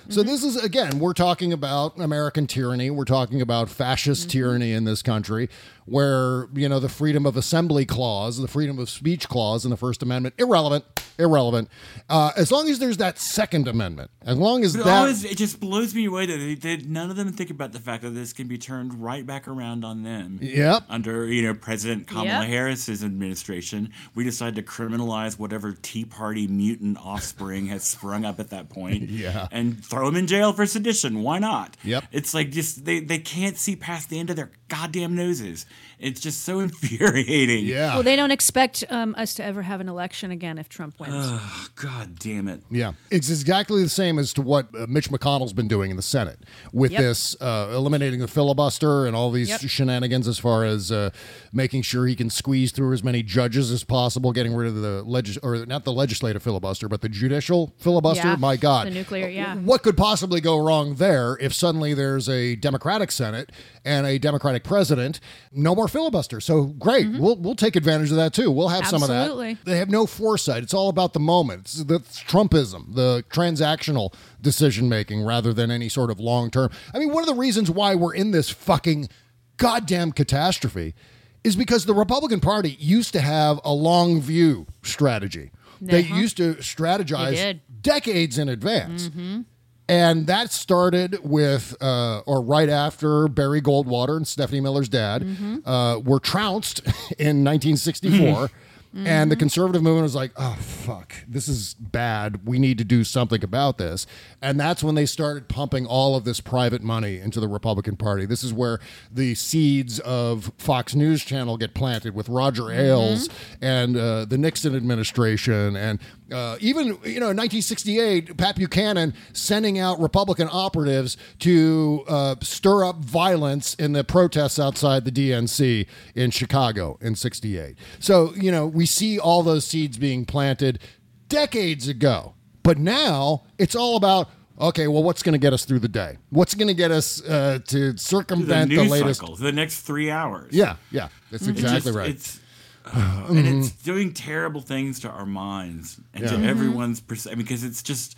So this is again, we're talking about American tyranny. We're talking about fascist tyranny in this country, where you know the freedom of assembly clause, the freedom of speech clause in the First Amendment, irrelevant, irrelevant. Uh, as long as there's that Second Amendment, as long as But that. always it just blows me away that they, they, none of them think about the fact that this can be turned right back around on them. Yep. Under you know President Kamala Yep. Harris's administration, we decided to criminalize whatever Tea Party mutant offspring has sprung up at that point. *laughs* Yeah. And throw them in jail for sedition. Why not? Yep. It's like just they they can't see past the end of their goddamn noses. It's just so *laughs* infuriating. Yeah. Well, they don't expect um, us to ever have an election again if Trump wins. Oh, God damn it. Yeah, it's exactly the same as to what uh, Mitch McConnell's been doing in the Senate with Yep. this uh, eliminating the filibuster and all these Yep. shenanigans as far as uh, making sure he can squeeze through as many judges as possible, getting rid of the legis or not the legislative filibuster, but the judicial filibuster. Yeah, My God, the nuclear, yeah. What could possibly go wrong there if suddenly there's a Democratic Senate and a Democratic president? No more filibuster. So great, we'll we'll take advantage of that too. We'll have some of Mm-hmm. That. They have no foresight. It's all about the moment. It's the Trumpism, the transactional decision making rather than any sort of long term. I mean, one of the reasons why we're in this fucking goddamn catastrophe is because the Republican Party used to have a long view strategy. They Uh-huh. used to strategize decades in advance. Mm-hmm. And that started with, uh, or right after Barry Goldwater and Stephanie Miller's dad Mm-hmm. uh, were trounced *laughs* in 1964. And the conservative movement was like, oh, fuck, this is bad. We need to do something about this. And that's when they started pumping all of this private money into the Republican Party. This is where the seeds of Fox News Channel get planted with Roger Ailes and uh, the Nixon administration. And uh, even, you know, in 1968, Pat Buchanan sending out Republican operatives to uh, stir up violence in the protests outside the DNC in Chicago in 68. So, you know, we see all those seeds being planted decades ago. But now it's all about okay, well, what's going to get us through the day? What's going to get us uh, to circumvent the, news latest? the next three hours. Yeah, yeah, that's It exactly just- right. It's *sighs* and it's doing terrible things to our minds and to Yeah. Mhm. everyone's perce- I mean, because it's just.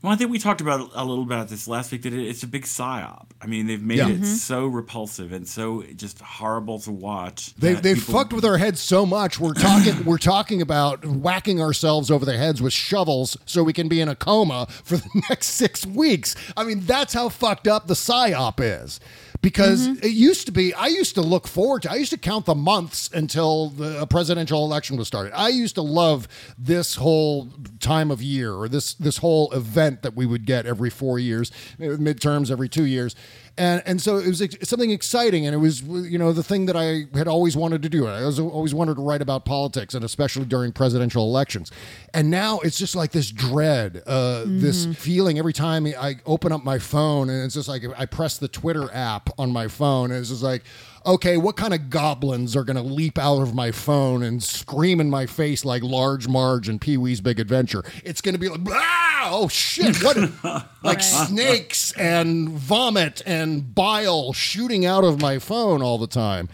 Well, I think we talked about a little bit about this last week that it, it's a big psyop. I mean, they've made Yeah. it Mhm. so repulsive and so just horrible to watch. They they people- fucked with our heads so much. We're talking *clears throat* we're talking about whacking ourselves over the heads with shovels so we can be in a coma for the *laughs* next six weeks. I mean, that's how fucked up the psyop is. Because mm-hmm. it used to be, I used to look forward to, I used to count the months until the presidential election was started. I used to love this whole time of year or this this whole event that we would get every four years, midterms every two years and and so it was ex- something exciting and it was you know the thing that i had always wanted to do. I was always wanted to write about politics and especially during presidential elections. And now it's just like this dread uh, this feeling every time i open up my phone and it's just like i press the twitter app on my phone and it's just like okay what kind of goblins are going to leap out of my phone and scream in my face like large marge and pee-wee's big adventure it's going to be like ah, oh shit what *laughs* like snakes and vomit and bile shooting out of my phone all the time.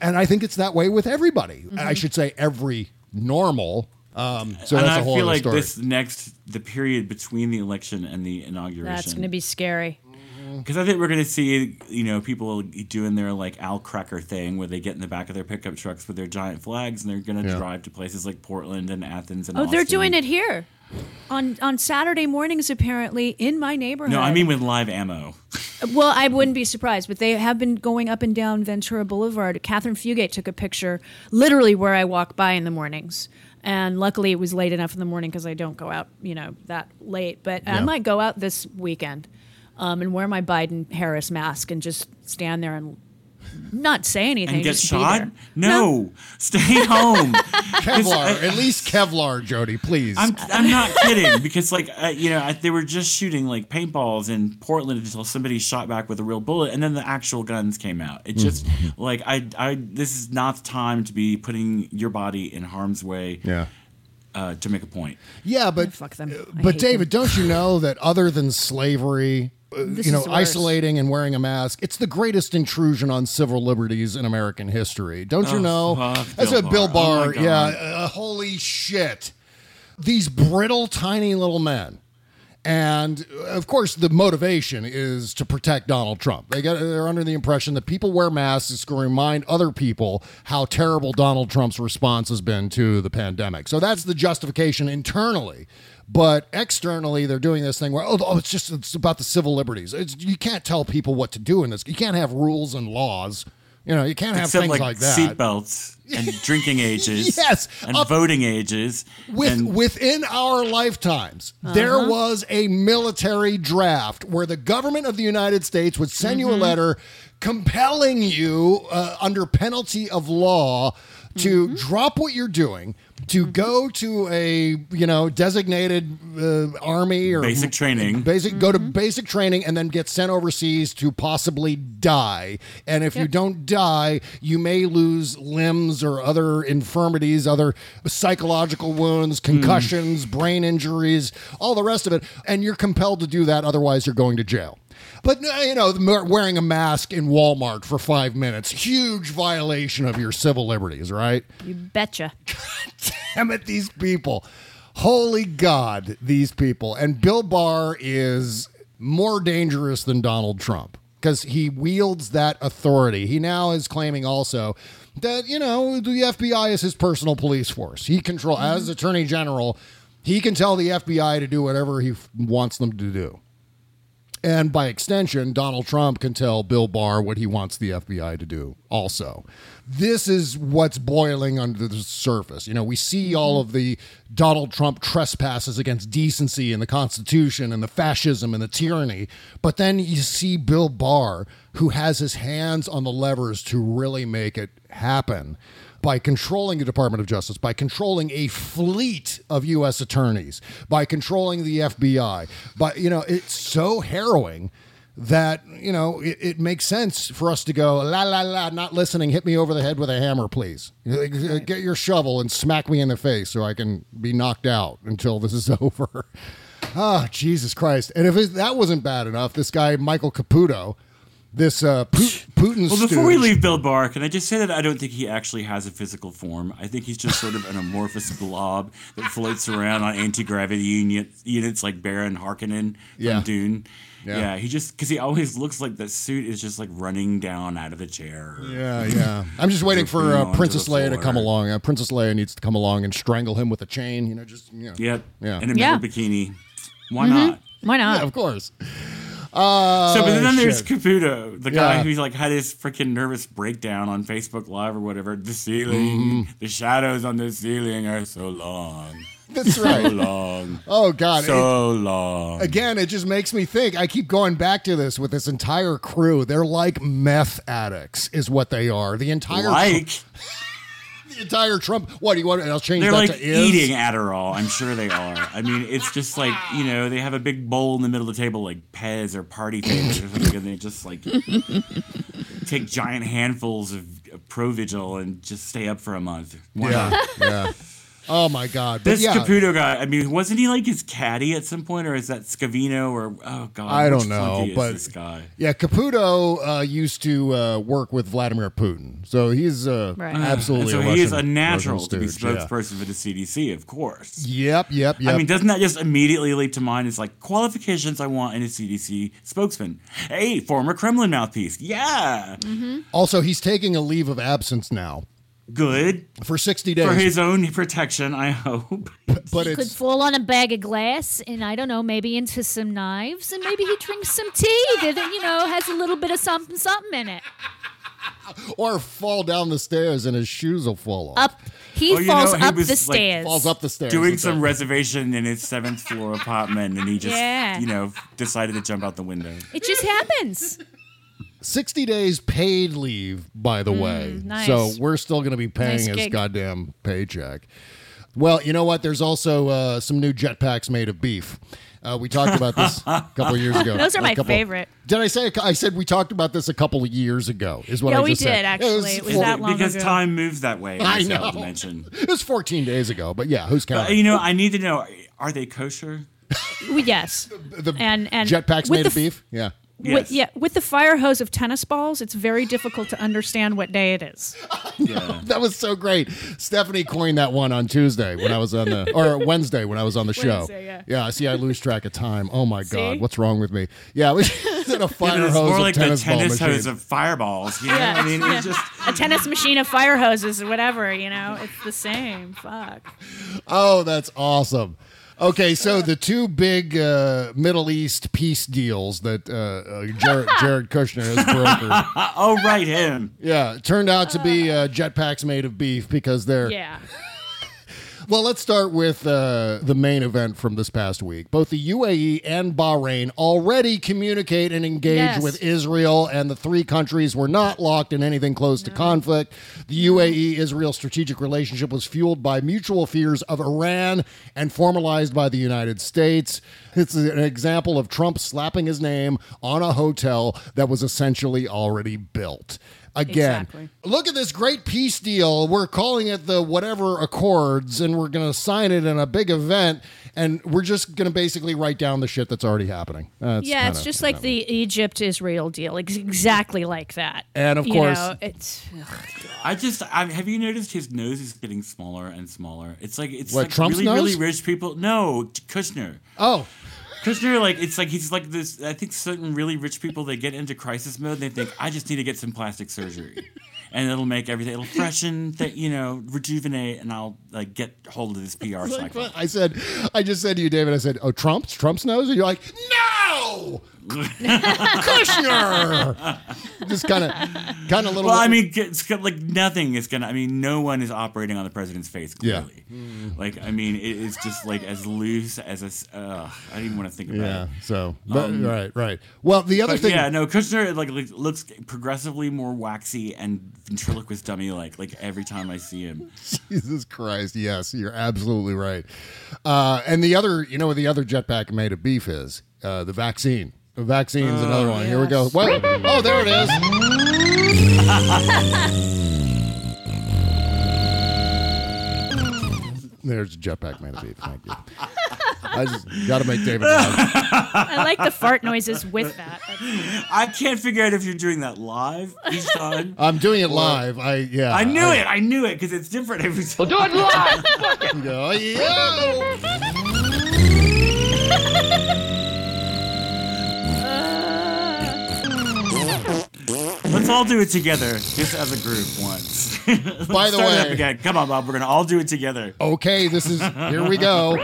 And I think it's that way with everybody. I should say every normal. Um, so and that's I a whole feel other like story. this next the period between the election and the inauguration. That's going to be scary. Mm. Because I think we're going to see, you know, people doing their like Al Cracker thing where they get in the back of their pickup trucks with their giant flags and they're going to Yeah. drive to places like Portland and Athens and Oh, they're doing it here on on Saturday mornings apparently in my neighborhood. No, I mean with live ammo. Well, I wouldn't be surprised, but they have been going up and down Ventura Boulevard. Catherine Fugate took a picture literally where I walk by in the mornings. And luckily, it was late enough in the morning because I don't go out, you know, that late. But I might go out this weekend um, and wear my Biden Harris mask and just stand there and not say anything. And get shot? there. No. Stay home. *laughs* Kevlar, at least Kevlar, Jody, please. I'm, I'm not kidding because like uh, you know I, they were just shooting like paintballs in Portland until somebody shot back with a real bullet and then the actual guns came out. It just Mm-hmm. like I I this is not the time to be putting your body in harm's way. Yeah. Uh, to make a point. yeah, but Fuck them. I but hate David, don't you know that other than slavery, uh, you know, isolating and wearing a mask, it's the greatest intrusion on civil liberties in American history. Don't you Oh, know? fuck That's Bill what Bill Barr. Oh, Barr. my God. yeah, uh, holy shit. These brittle, tiny little men. And uh, of course, the motivation is to protect Donald Trump. They get they're under the impression that people wear masks to remind other people how terrible Donald Trump's response has been to the pandemic. So that's the justification internally. But externally, they're doing this thing where oh, oh it's just it's about the civil liberties. It's, you can't tell people what to do in this. You can't have rules and laws. You know, you can't have Except things like, like, that. seatbelts and *laughs* drinking ages. Yes, And up- voting ages. with and within our lifetimes there Uh-huh. was a military draft where the government of the united states would send you a Mm-hmm. letter compelling you uh, under penalty of law to Mm-hmm. drop what you're doing to go to a you know designated uh, army or Basic training. basic go to Mm-hmm. basic training and then get sent overseas to possibly die and if you don't die you may lose limbs or other infirmities other psychological wounds concussions brain injuries all the rest of it and you're compelled to do that otherwise you're going to jail but uh, you know wearing a mask in walmart for five minutes huge violation of your civil liberties right You betcha. *laughs* damn it, these people. Holy God, these people. And Bill Barr is more dangerous than Donald Trump because he wields that authority. He now is claiming also that, you know, the FBI is his personal police force. He control, as Attorney General, he can tell the FBI to do whatever he f- wants them to do. And by extension, Donald Trump can tell Bill Barr what he wants the FBI to do also. This is what's boiling under the surface. You know, we see mm-hmm. all of the Donald Trump trespasses against decency and the Constitution and the fascism and the tyranny. But then you see Bill Barr, who has his hands on the levers to really make it happen by controlling the Department of Justice, by controlling a fleet of U.S. attorneys, by controlling the FBI. But, you know, it's so harrowing that, you know, it, it makes sense for us to go, la, la, la, not listening, hit me over the head with a hammer, please. Get your shovel and smack me in the face so I can be knocked out until this is *laughs* over. Ah, Jesus Christ. And if it, that wasn't bad enough, this guy, Michael Caputo, this uh, Pu- Putin Well, before we leave Bill Barr, can I just say that I don't think he actually has a physical form. I think he's just sort of an amorphous *laughs* blob that floats around on anti gravity unit, units like Baron Harkonnen from Yeah. Dune. Yeah. Yeah. he just because he always looks like that suit is just like running down out of the chair. Yeah, yeah. I'm just waiting for uh, Princess the Leia to come along. Uh, Princess Leia needs to come along and strangle him with a chain. You know, just you know. Yep. Yeah. In a Yeah. bikini. Why Mhm. not? Why not? Yeah, of course. Uh, so, but then there's. Caputo, the guy Yeah. who's like had his freaking nervous breakdown on Facebook Live or whatever. The ceiling, Mm-hmm. the shadows on the ceiling are so long. That's right. So long. Oh God. So long. Again, it just makes me think. I keep going back to this with this entire crew. They're like meth addicts, is what they are. The entire Like entire Trump. What do you want? I'll change they're that like to is. eating Adderall. I'm sure they are. I mean, it's just like you know they have a big bowl in the middle of the table like Pez or Party Favors or something, and they just like take giant handfuls of of Provigil and just stay up for a month. Why Yeah, not? yeah. Oh my God. But This yeah, Caputo guy, I mean, wasn't he like his caddy at some point, or is that Scavino, or oh god, I don't know, but this guy. Yeah, Caputo uh, used to uh, work with Vladimir Putin, so he's uh, Right. absolutely. And so a he is a natural to be stooge, yeah. spokesperson for the CDC, of course. Yep, yep, yep. I mean, doesn't that just immediately leap to mind as like qualifications I want in a CDC spokesman? Hey, former Kremlin mouthpiece. Yeah. also, he's taking a leave of absence now Good. for sixty days. For his own protection, I hope. *laughs* but He could fall on a bag of glass and I don't know, maybe into some knives and maybe he drinks some tea that, you know, has a little bit of something, something in it. *laughs* or fall down the stairs and his shoes will fall off. Up, he Oh, falls know, he up was, the like, stairs. Falls up the stairs. Doing some it. reservation in his seventh floor apartment, and he just, Yeah. you know, decided to jump out the window. It just happens. 60 days paid leave, by the way. Mm, nice. So we're still going to be paying Nice his gig. goddamn paycheck. Well, you know what? There's also uh, some new jetpacks made of beef. Uh, we talked about this a *laughs* couple of years ago. Those are A my couple- favorite. Did I say? I said we talked about this a couple of years ago. Is what Yeah, I we just said. did, actually. It was four- that long ago. because ago. time moves that way. I as know. I'll mention. *laughs* It was 14 days ago, but yeah, who's But, counting? you know, I need to know: Are they kosher? Yes. *laughs* the and and jetpacks made the of beef. Yeah. F- Yes. With, yeah, with the fire hose of tennis balls, it's very difficult to understand what day it is. Yeah. *laughs* That was so great. Stephanie coined that one on Tuesday when I was on the *laughs* or Wednesday when I was on the show. Wednesday, yeah. I see. I lose track of time. Oh my See? god, what's wrong with me? Yeah, we did *laughs* a fire but hose more of like the tennis ball tennis hose of fireballs. You know? Yeah, I mean, it's just A tennis machine of fire hoses or whatever, you know, it's the same. Fuck. Oh, that's awesome. Okay, so the two big uh, Middle East peace deals that uh, uh, Jared, *laughs* Jared Kushner has brokered. *laughs* oh right, him. Yeah, turned out to be uh, jetpacks made of beef because they're Yeah. Well, let's start with uh, the main event from this past week. Both the UAE and Bahrain already communicate and engage Yes. with Israel, and the three countries were not locked in anything close to conflict. The UAE Israel strategic relationship was fueled by mutual fears of Iran and formalized by the United States. It's an example of Trump slapping his name on a hotel that was essentially already built. Again, Exactly. look at this great peace deal. We're calling it the whatever accords, and we're going to sign it in a big event, and we're just going to basically write down the shit that's already happening. That's yeah, it's kinda- just like the Egypt Israel deal. Ex- exactly like that. And of You course- know, it's I just I, have you noticed his nose is getting smaller and smaller. It's like it's What, like Trump's really really rich people. No, Kushner. oh, Kushner, like it's like he's like this. I think certain really rich people they get into crisis mode. and They think I just need to get some plastic surgery, and it'll make everything. It'll freshen, th- you know, rejuvenate, and I'll like get hold of this PR cycle. I said. I just said to you, David. I said, "Oh, Trump's Trump's nose," and you're like, "No." Kushner. Just kind of, kind of little. Well, I mean, it's like nothing is gonna. I mean, no one is operating on the president's face. Yeah. Clearly, like I mean, it is just like as loose as a. Uh, I don't even want to think about yeah. it. So, but, Um, right, right. Well, the other thing. yeah, no, Kushner like, looks progressively more waxy and ventriloquist dummy like. Like every time I see him, *laughs* Jesus Christ! Yes, you're absolutely right. Uh, and the other, you know, what the other jetpack made of beef is uh, the vaccine. The vaccine's another one. Here we go. yes. Well, oh, there it is. *laughs* There's a jetpack made of beef. Thank you. I just got to make David laugh. I like the fart noises with that. I can't figure out if you're doing that live each time. I'm doing it live. I yeah. I knew it. I knew it because it's different every time. do it live. Fuck it. Go, *laughs* yo! *laughs* Let's all do it together, just as a group once. *laughs* By the Start it up way- again. come on, Bob. We're gonna all do it together. Okay, this is here we go. *laughs*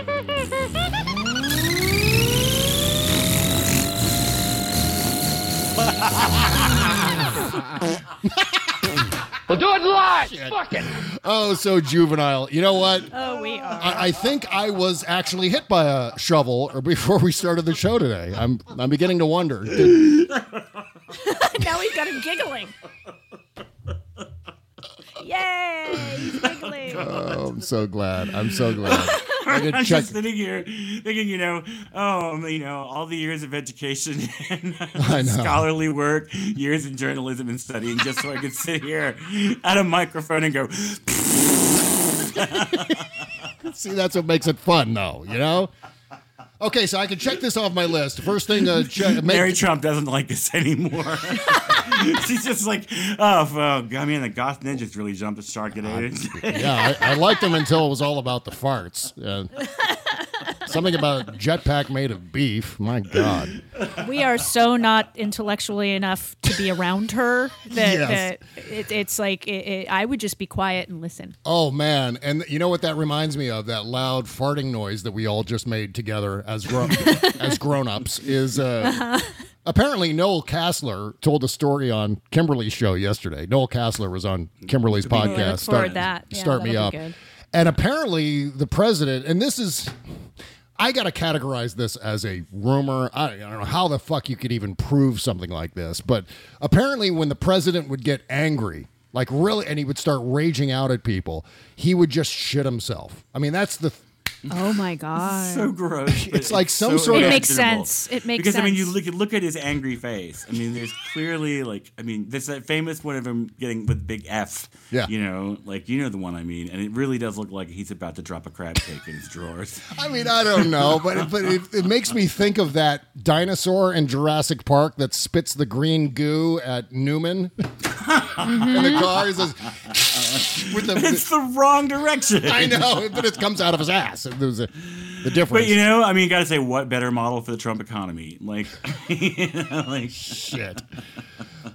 We'll do it live. Fuck it. Oh, so juvenile. You know what? Oh, we are. I, I think I was actually hit by a shovel or before we started the show today. I'm I'm beginning to wonder. Did- *laughs* now we've got him giggling. Yay! He's giggling. oh, I'm so glad. I'm so glad. *laughs* I I'm check. just sitting here thinking, you know, oh, um, you know, all the years of education *laughs* and scholarly work, years in journalism and studying, just so I could sit here at a microphone and go, See, that's what makes it fun, though. You know. Okay, so I can check this off my list. First thing, uh, check, *laughs* Mary make, Trump doesn't like this *laughs* anymore. *laughs* She's just like, oh, fuck. I mean, the goth ninjas really jumped the shark today. yeah, I, I liked them until it was all about the farts. Uh, something about jetpack made of beef. My God. we are so not intellectually enough to be around her that, Yes. that it, it's like it, it, I would just be quiet and listen. Oh man, and you know what that reminds me of? That loud farting noise that we all just made together as gro- *laughs* as grown-ups is uh, apparently Noel Casler told a story on Kimberly's show yesterday. Noel Casler was on Kimberly's podcast. forward to that. Yeah, start me up. good. And apparently the president, and this is I got to categorize this as a rumor. I, I don't know how the fuck you could even prove something like this, but apparently, when the president would get angry, like really, and he would start raging out at people, he would just shit himself. I mean, that's the. *laughs* Oh my god! so gross. It's like some so sort of- It makes sense. It makes because I mean, you look at look at his angry face. I mean, there's clearly like I mean, there's that famous one of him getting with big F. Yeah. You know, like you know the one I mean, and it really does look like he's about to drop a crab cake in his drawers. *laughs* I mean, I don't know, but it, but it, it makes me think of that dinosaur in Jurassic Park that spits the green goo at Newman *laughs* in the car. He says, with the, it's the wrong direction. I know, but it comes out of his ass. There's a the difference. But you know, I mean, you got to say, what better model for the Trump economy? Like, you *laughs* know, like shit.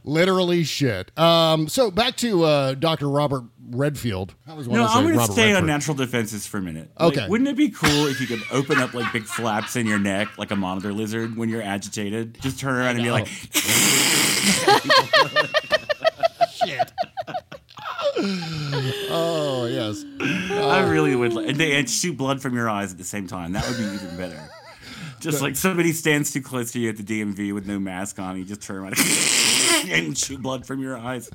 Literally shit. Um, so back to uh, Dr. Robert Redfield. I was No, I'm going to stay on natural defenses for a minute. Like, Okay. wouldn't it be cool if you could open up like big flaps in your neck, like a monitor lizard, when you're agitated? Just turn around and be like, really would. And, they, and shoot blood from your eyes at the same time. That would be even better. Just like somebody stands too close to you at the DMV with no mask on, you just turn around *laughs* and shoot blood from your eyes.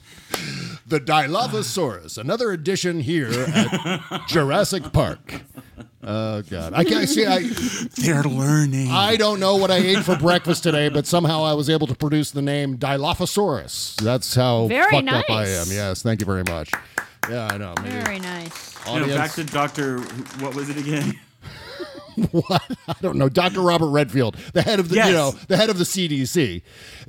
The Dilophosaurus, another edition here at *laughs* Jurassic Park. Oh God, I can't see. I They're learning. I don't know what I ate for breakfast today, but somehow I was able to produce the name Dilophosaurus. That's how Very fucked up I nice. am. Yes, thank you very much. Yeah, I know. Maybe Very nice. You know, back to Doctor. What was it again? *laughs* what? I don't know. Dr. Robert Redfield, the head of the Yes. you know the head of the CDC,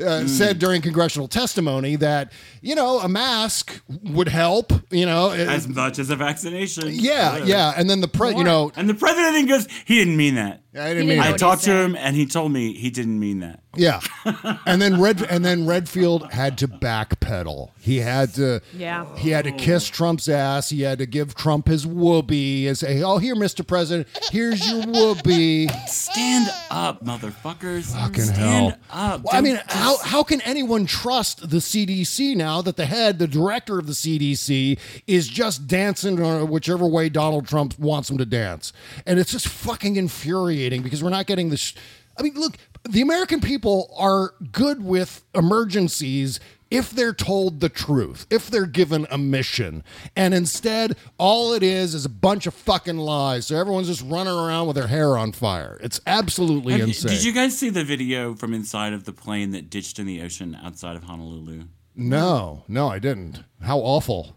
uh, said during congressional testimony that you know a mask would help. You know, it- As much as a vaccination. yeah, yeah. And then the pre, you know, And the president then goes, he didn't mean that. I didn't mean I talked to him, and he told me he didn't mean that. Yeah, *laughs* and then Red and then Redfield had to backpedal. He had to. Yeah. He had to kiss oh. Trump's ass. He had to give Trump his whoopee and say, "Oh, here, Mr. President, here's your whoopee." Stand up, motherfuckers! Fucking Stand hell. up! Well, I mean, Don't how how can anyone trust the CDC now that the head, the director of the CDC, is just dancing whichever way Donald Trump wants him to dance, and it's just fucking infuriating because we're not getting this. I mean, look, the American people are good with emergencies if they're told the truth, if they're given a mission. And instead, all it is is a bunch of fucking lies. So everyone's just running around with their hair on fire. It's absolutely Have insane. Did you guys see the video from inside of the plane that ditched in the ocean outside of Honolulu? No, no, I didn't. How awful.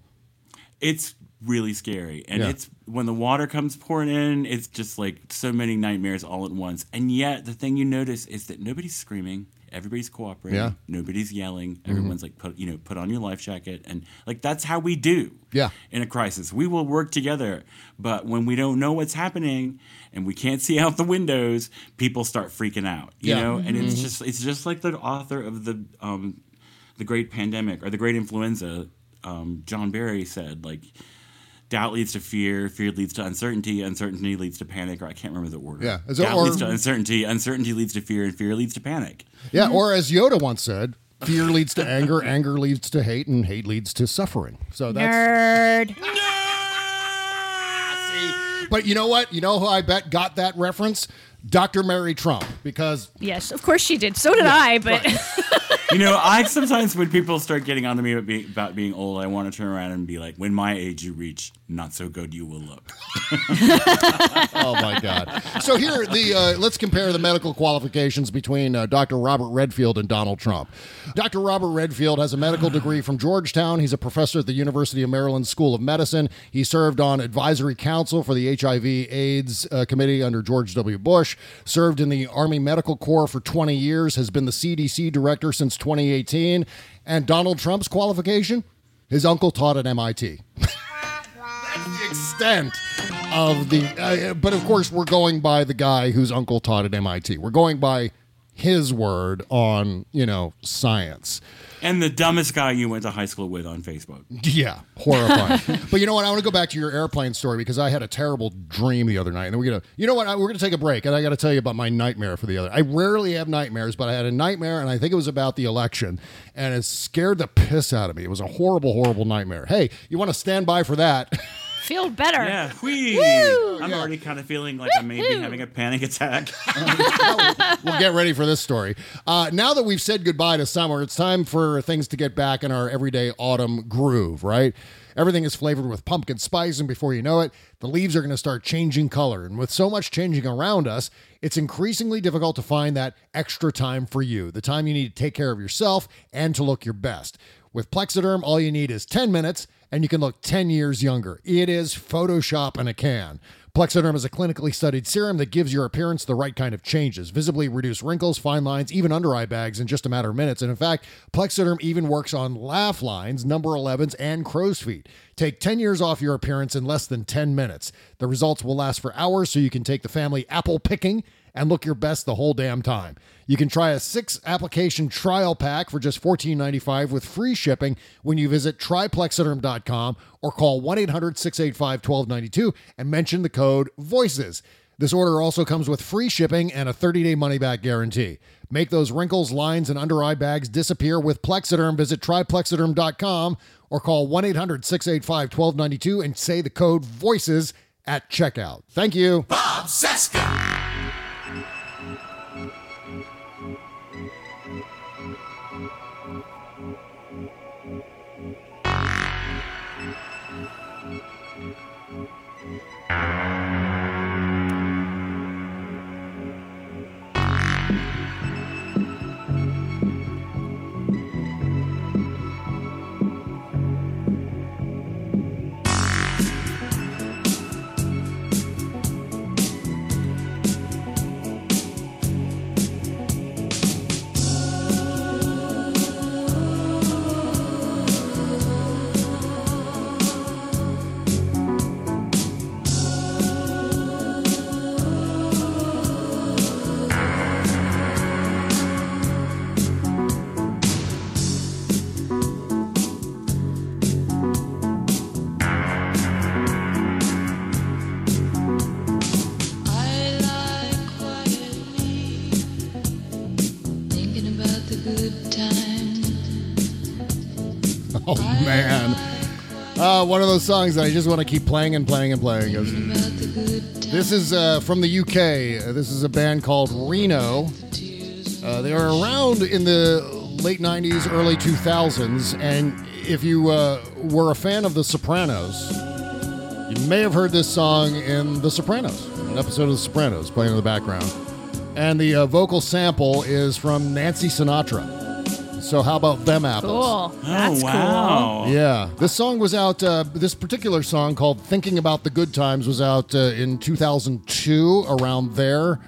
It's really scary. And Yeah. it's when the water comes pouring in, it's just like so many nightmares all at once. And yet, the thing you notice is that nobody's screaming. Everybody's cooperating. Yeah. Nobody's yelling. Mhm. Everyone's like, put you know, put on your life jacket, and like that's how we do. Yeah. In a crisis, we will work together. But when we don't know what's happening and we can't see out the windows, people start freaking out. You Yeah. know, and it's Mhm. just it's just like the author of the um, the Great Pandemic or the Great Influenza, um, John Barry said like. Doubt leads to fear. Fear leads to uncertainty. Uncertainty leads to panic. Or I can't remember the order. Yeah. Is it- Doubt or- leads to uncertainty. Uncertainty leads to fear, and fear leads to panic. Yeah, or as Yoda once said, fear leads to anger, *laughs* anger leads to hate, and hate leads to suffering. So that's Nerd. But you know what? You know who I bet got that reference? Dr. Mary Trump, because Yes, of course she did. So did I, but *laughs* You know, I sometimes when people start getting on to me about being, about being old, I want to turn around and be like, "When my age you reach, not so good you will look." *laughs* oh my God. So here, the uh, let's compare the medical qualifications between uh, Dr. Robert Redfield and Donald Trump. Dr. Robert Redfield has a medical degree from Georgetown. He's a professor at the University of Maryland School of Medicine. He served on advisory council for the HIV/AIDS uh, committee under George W. Bush. Served in the Army Medical Corps for 20 years. Has been the CDC director since 2018. And Donald Trump's qualification: his uncle taught at MIT. *laughs* extent of the uh, but of course we're going by the guy whose uncle taught at MIT. We're going by his word on, you know, science. And the dumbest guy you went to high school with on Facebook. Yeah, horrifying. *laughs* but you know what? I want to go back to your airplane story because I had a terrible dream the other night. And then we're gonna, you know what? I- We're gonna take a break, and I got to tell you about my nightmare for the other. I rarely have nightmares, but I had a nightmare, and I think it was about the election, and it scared the piss out of me. It was a horrible, horrible nightmare. Hey, you want to stand by for that? *laughs* feel better. Yeah, whee! Woo! I'm already kind of feeling like I may be having a panic attack. *laughs* we'll get ready for this story. Uh, now that we've said goodbye to summer, it's time for things to get back in our everyday autumn groove, right? Everything is flavored with pumpkin spice, and before you know it, the leaves are going to start changing color. And with so much changing around us, it's increasingly difficult to find that extra time for you, the time you need to take care of yourself and to look your best. With Plexaderm, all you need is 10 minutes and you can look 10 years younger. It is Photoshop in a can. Plexaderm is a clinically studied serum that gives your appearance the right kind of changes, visibly reduce wrinkles, fine lines, even under eye bags in just a matter of minutes. And in fact, Plexaderm even works on laugh lines, number 11s, and crow's feet. Take 10 years off your appearance in less than 10 minutes. The results will last for hours, so you can take the family apple picking and look your best the whole damn time. You can try a six application trial pack for just $14.95 with free shipping when you visit tryplexaderm.com or call 1 800 685 1292 and mention the code VOICES. This order also comes with free shipping and a 30 day money back guarantee. Make those wrinkles, lines, and under eye bags disappear with Plexaderm. Visit tryplexaderm.com or call 1 800 685 1292 and say the code VOICES at checkout. Thank you. Bob Cesca. Uh, one of those songs that I just want to keep playing and playing and playing. This is uh, from the UK. Uh, This is a band called Reno. Uh, they are around in the late 90s, early 2000s. And if you uh, were a fan of The Sopranos, you may have heard this song in The Sopranos, an episode of The Sopranos playing in the background. And the uh, vocal sample is from Nancy Sinatra. So, how about them apples? Cool. That's Oh, wow. Yeah, this song was out. Uh, this particular song called "Thinking About the Good Times" was out uh, in 2002, around there.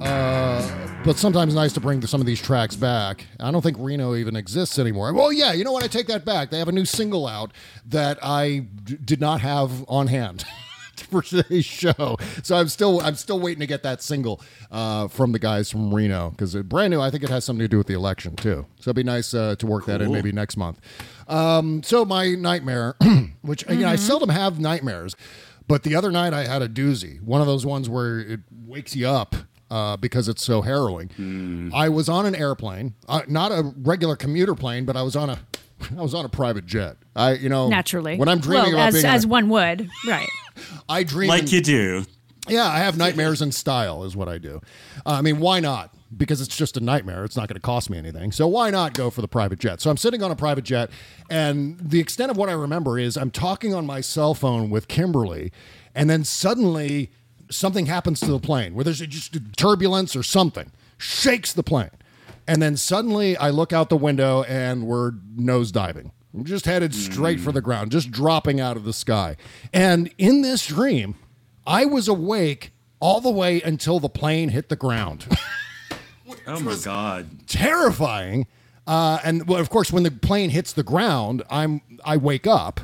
Uh, but sometimes nice to bring some of these tracks back. I don't think Reno even exists anymore. Well, yeah, you know what? I take that back. They have a new single out that I d- did not have on hand. *laughs* *laughs* For today's show, so I'm still I'm still waiting to get that single uh, from the guys from Reno because it's brand new. I think it has something to do with the election too. So it'd be nice uh, to work that in maybe next month. Um, so my nightmare, *clears throat* which you know, I seldom have nightmares, but the other night I had a doozy. One of those ones where it wakes you up uh, because it's so harrowing. I was on an airplane, uh, not a regular commuter plane, but I was on a *laughs* I was on a private jet. I you know Naturally. when I'm dreaming well, about as, being as a- one would. *laughs* Right. I dream Like in- you do. yeah, I have nightmares in style, is what I do. Uh, I mean, why not? Because it's just a nightmare. It's not going to cost me anything. So why not go for the private jet? So I'm sitting on a private jet, and the extent of what I remember is I'm talking on my cell phone with Kimberly, and then suddenly something happens to the plane where there's just a turbulence or something shakes the plane. And then suddenly I look out the window and we're nosediving. We're just headed straight for the ground, just dropping out of the sky. And in this dream, I was awake all the way until the plane hit the ground. *laughs* Oh my god. Terrifying. Uh, and well, of course, when the plane hits the ground, I'm I wake up.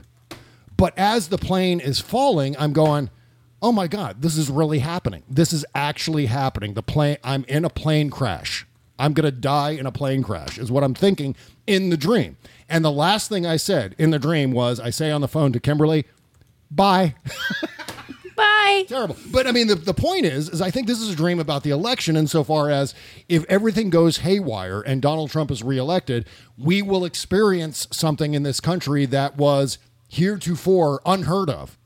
But as the plane is falling, I'm going, "Oh my god, this is really happening. This is actually happening. The plane I'm in a plane crash. I'm going to die in a plane crash." Is what I'm thinking in the dream. And the last thing I said in the dream was I say on the phone to Kimberly, "Bye." *laughs* Bye. Terrible. But I mean, the, the point is, is I think this is a dream about the election insofar as if everything goes haywire and Donald Trump is reelected, we will experience something in this country that was heretofore unheard of.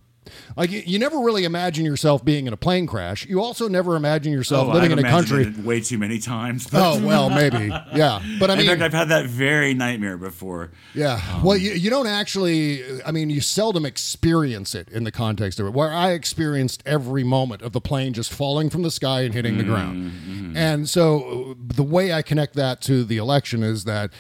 Like you, you never really imagine yourself being in a plane crash. You also never imagine yourself Oh, living I've in a country. it way too many times. Oh well, maybe, yeah. But I in mean, fact, I've had that very nightmare before. Yeah. well, you, um, you don't actually, I mean, you seldom experience it in the context of it, where I experienced every moment of the plane just falling from the sky and hitting the ground. Mm-hmm. And so the way I connect that to the election is that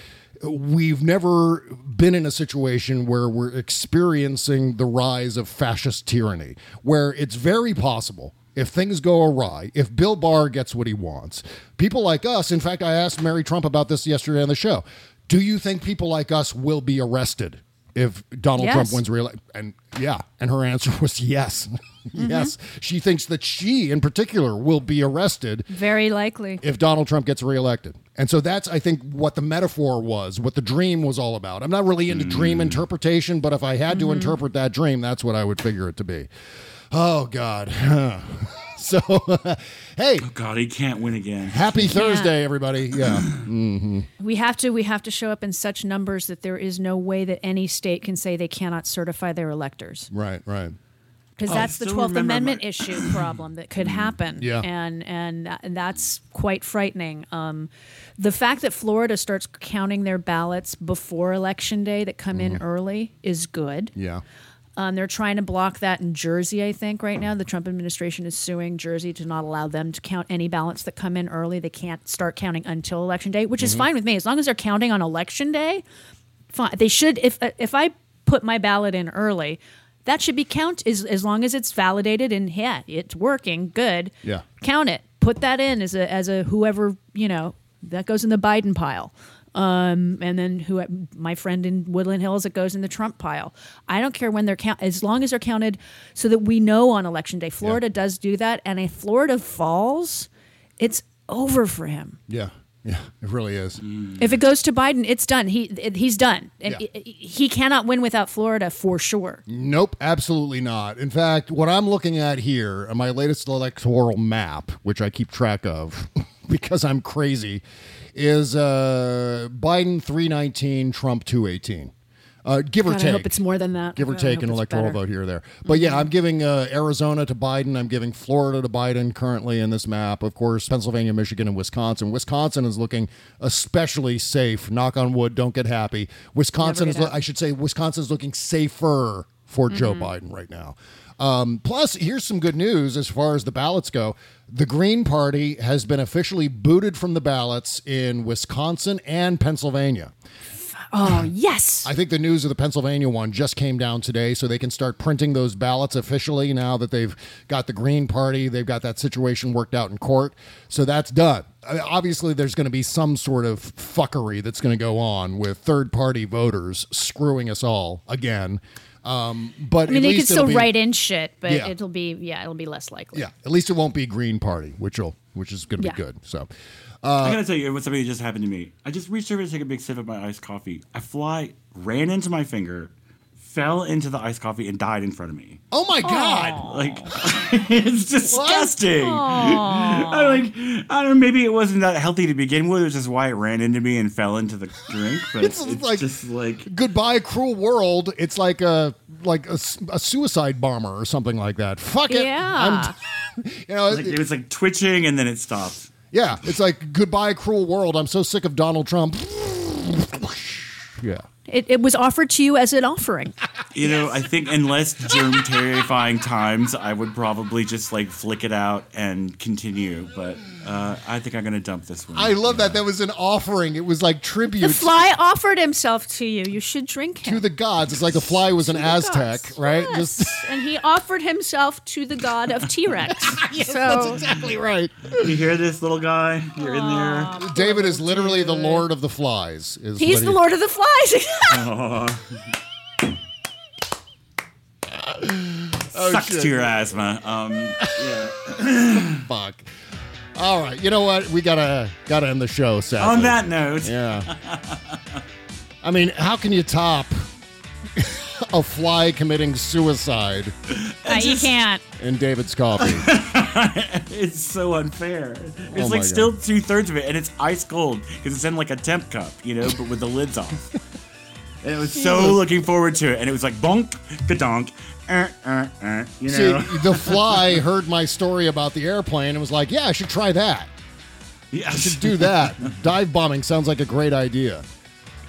we've never been in a situation where we're experiencing the rise of fascist tyranny, where it's very possible if things go awry, if Bill Barr gets what he wants, people like us, in fact, I asked Mary Trump about this yesterday on the show. Do you think people like us will be arrested if Donald Yes. Trump wins re-election? And yeah, and her answer was yes. *laughs* Mm-hmm. yes. She thinks that she in particular will be arrested Very likely. if Donald Trump gets reelected. And so that's, I think, what the metaphor was, what the dream was all about. I'm not really into dream mm. interpretation, but if I had to mm-hmm. interpret that dream, that's what I would figure it to be. Oh, God. *laughs* so, *laughs* hey, Oh god, he can't win again. happy Thursday, everybody. Yeah. *clears throat* hmm We have to we have to show up in such numbers that there is no way that any state can say they cannot certify their electors. Right, right. Because Oh, that's the 12th Amendment my- issue *clears throat* problem that could happen. Yeah. And and and that's quite frightening. Um, the fact that Florida starts counting their ballots before election day that come in early is good. Yeah. Um, they're trying to block that in Jersey, I think, right now. The Trump administration is suing Jersey to not allow them to count any ballots that come in early. They can't start counting until election day, which is fine with me as long as they're counting on election day. Fine. They should. If if I put my ballot in early, that should be count as as long as it's validated and yeah, it's working. Good. Yeah. Count it. Put that in as a as a whoever you know that goes in the Biden pile. Um, and then who my friend in Woodland Hills, it goes in the Trump pile. I don't care when they're count as long as they're counted, so that we know on election day. Florida does do that, and if Florida falls, it's over for him. Yeah. Yeah. It really is. If it goes to Biden, it's done. He he's done, and Yeah. he, he cannot win without Florida for sure. Nope, absolutely not. In fact, what I'm looking at here my latest electoral map, which I keep track of *laughs* because I'm crazy, is uh, Biden 319, Trump 218. Uh, give or take. I hope it's more than that. give or God, take an electoral better. vote here or there. But yeah, I'm giving uh, Arizona to Biden. I'm giving Florida to Biden currently in this map. Of course, Pennsylvania, Michigan, and Wisconsin. Wisconsin is looking especially safe. Knock on wood. Don't get happy. Wisconsin is. get Lo- I should say Wisconsin is looking safer for Joe Biden right now. Um, plus, here's some good news as far as the ballots go. The Green Party has been officially booted from the ballots in Wisconsin and Pennsylvania. Oh yes. I think the news of the Pennsylvania one just came down today, so they can start printing those ballots officially now that they've got the Green Party. They've got that situation worked out in court. So that's done. I mean, obviously, there's going to be some sort of fuckery that's going to go on with third party voters screwing us all again. Um, but I mean, at they could still be- write in shit, but Yeah. it'll be yeah, it'll be less likely. Yeah, at least it won't be Green Party, which will which is going to Yeah. be good. So, I uh, gotta tell you what something that just happened to me. I just reached over to take a big sip of my iced coffee. A fly ran into my finger, fell into the iced coffee, and died in front of me. oh my god, Like *laughs* it's disgusting. I like I don't know. Maybe it wasn't that healthy to begin with, which is why it ran into me and fell into the drink. *laughs* But It's it's, like- just like goodbye cruel world. It's like a like a suicide bomber or something like that. Fuck it. Yeah. I'm- *laughs* you know, like, it was like twitching and then it stopped. Yeah, it's like goodbye, cruel world. I'm so sick of Donald Trump. Yeah. It, it was offered to you as an offering. You know, I think in less germ terrifying times, I would probably just like flick it out and continue. But uh, I think I'm gonna dump this one. I love that. That was an offering. It was like tribute The fly offered himself to you. You should drink him. to the gods. It's like the fly was an To the Aztec, gods. right? Yes. Just *laughs* and he offered himself to the god of T Rex. *laughs* so that's exactly right. You hear this little guy? You're in there. David is literally the Lord of the Flies. Is he's what the he- Lord of the Flies. *laughs* Aw. Oh, Sucks shit. to your asthma. Um, yeah. Fuck. All right, you know what? We gotta gotta end the show. Sadly. On that note, yeah. I mean, how can you top *laughs* a fly committing suicide Uh, you can't. in David's coffee? *laughs* it's so unfair. It's Oh my like still two thirds of it, and it's ice cold because it's in like a temp cup, you know, but with the lids off. *laughs* And I was so looking forward to it, and it was like bonk, kadonk, uh, uh, uh, you See, the *laughs* fly heard my story about the airplane and was like, "Yeah, I should try that. Yeah. I should do that. *laughs* Dive bombing sounds like a great idea."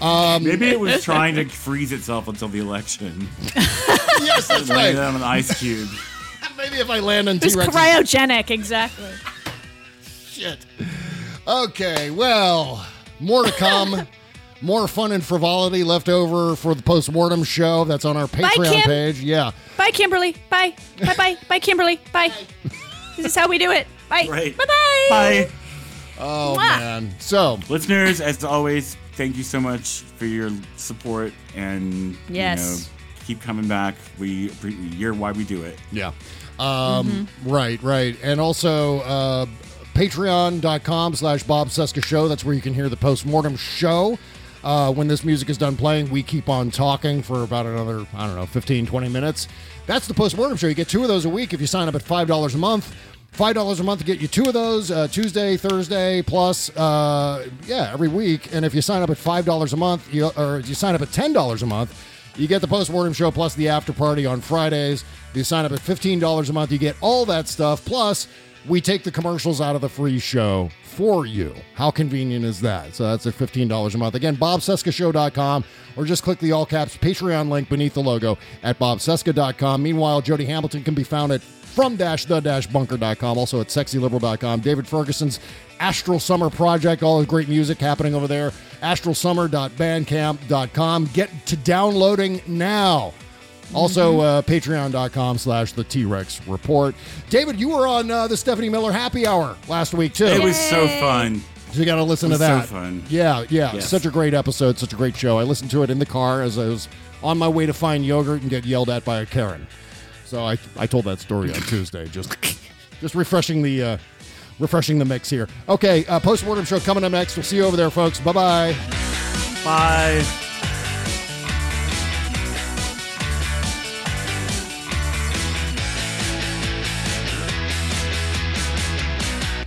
Um, Maybe it was trying to freeze itself until the election. *laughs* yes, that's Land right. on an ice cube. Maybe if I land on T-Rex. cryogenic, exactly. Shit. Okay, well, more to come. More fun and frivolity left over for the post-mortem show that's on our Patreon Kim. page. Yeah. Bye, Kimberly. Bye. Bye, bye. *laughs* Bye, Kimberly. Bye. *laughs* This is how we do it. Bye. Right. Bye, bye. Bye. Oh Mwah. man. So, Listeners, as always, thank you so much for your support and Yes. you know, keep coming back. We you're why we do it. yeah. Um, Right, right. And also, uh, patreon.com slash Bob Cesca Show. That's where you can hear the post-mortem show. Uh, when this music is done playing, we keep on talking for about another, I don't know, 15, 20 minutes. That's the post-mortem show. You get two of those a week if you sign up at $5 a month. $5 a month to get you two of those, uh, Tuesday, Thursday, plus, uh, yeah, every week. And if you sign up at $5 a month, you, or you sign up at $10 a month, you get the post-mortem show plus the after party on Fridays. If you sign up at $15 a month, you get all that stuff. Plus, we take the commercials out of the free show for you. How convenient is that? So that's at $15 a month. Again, bobcescashow.com or just click the all caps Patreon link beneath the logo at bobcesca.com. Meanwhile, Jody Hamilton can be found at from dash the dash bunker.com, also at sexyliberal.com. David Ferguson's Astral Summer Project, all the great music happening over there. astralsummer.bandcamp.com. Get to downloading now. Also, uh, patreon.com slash the T-Rex report. David, you were on uh, the Stephanie Miller happy hour last week, too. It was so fun. So you got to listen to was so that. fun. Yeah, yeah. Yes. Such a great episode, such a great show. I listened to it in the car as I was on my way to find yogurt and get yelled at by a Karen. So I I told that story on *laughs* Tuesday. Just *laughs* just refreshing the uh, refreshing the mix here. Okay, uh, postmortem show coming up next. We'll see you over there, folks. Bye bye bye.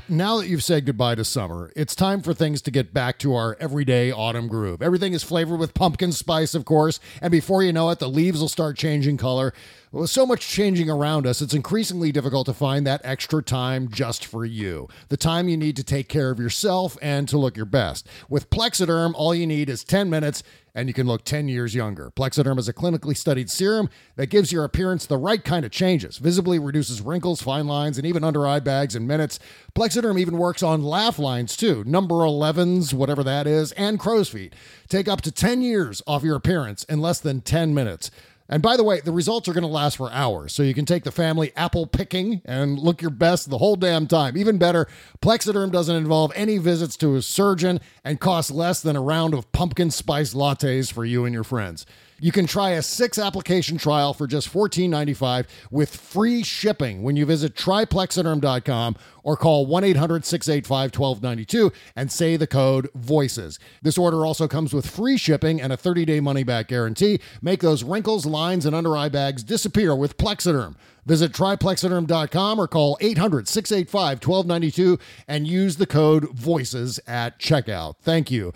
Now that you've said goodbye to summer, it's time for things to get back to our everyday autumn groove. Everything is flavored with pumpkin spice, of course, and before you know it, the leaves will start changing color. With so much changing around us, it's increasingly difficult to find that extra time just for you. The time you need to take care of yourself and to look your best. With Plexaderm, all you need is 10 minutes and you can look 10 years younger. Plexaderm is a clinically studied serum that gives your appearance the right kind of changes, visibly reduces wrinkles, fine lines, and even under eye bags in minutes. Plexaderm even works on laugh lines too, number 11s, whatever that is, and crow's feet. Take up to 10 years off your appearance in less than 10 minutes. And by the way, the results are going to last for hours, so you can take the family apple picking and look your best the whole damn time. Even better, Plexaderm doesn't involve any visits to a surgeon and costs less than a round of pumpkin spice lattes for you and your friends. You can try a six application trial for just $14.95 with free shipping when you visit tryplexaderm.com or call 1 800 685 1292 and say the code VOICES. This order also comes with free shipping and a 30 day money back guarantee. Make those wrinkles, lines, and under eye bags disappear with Plexaderm. Visit tryplexaderm.com or call 800 685 1292 and use the code VOICES at checkout. Thank you.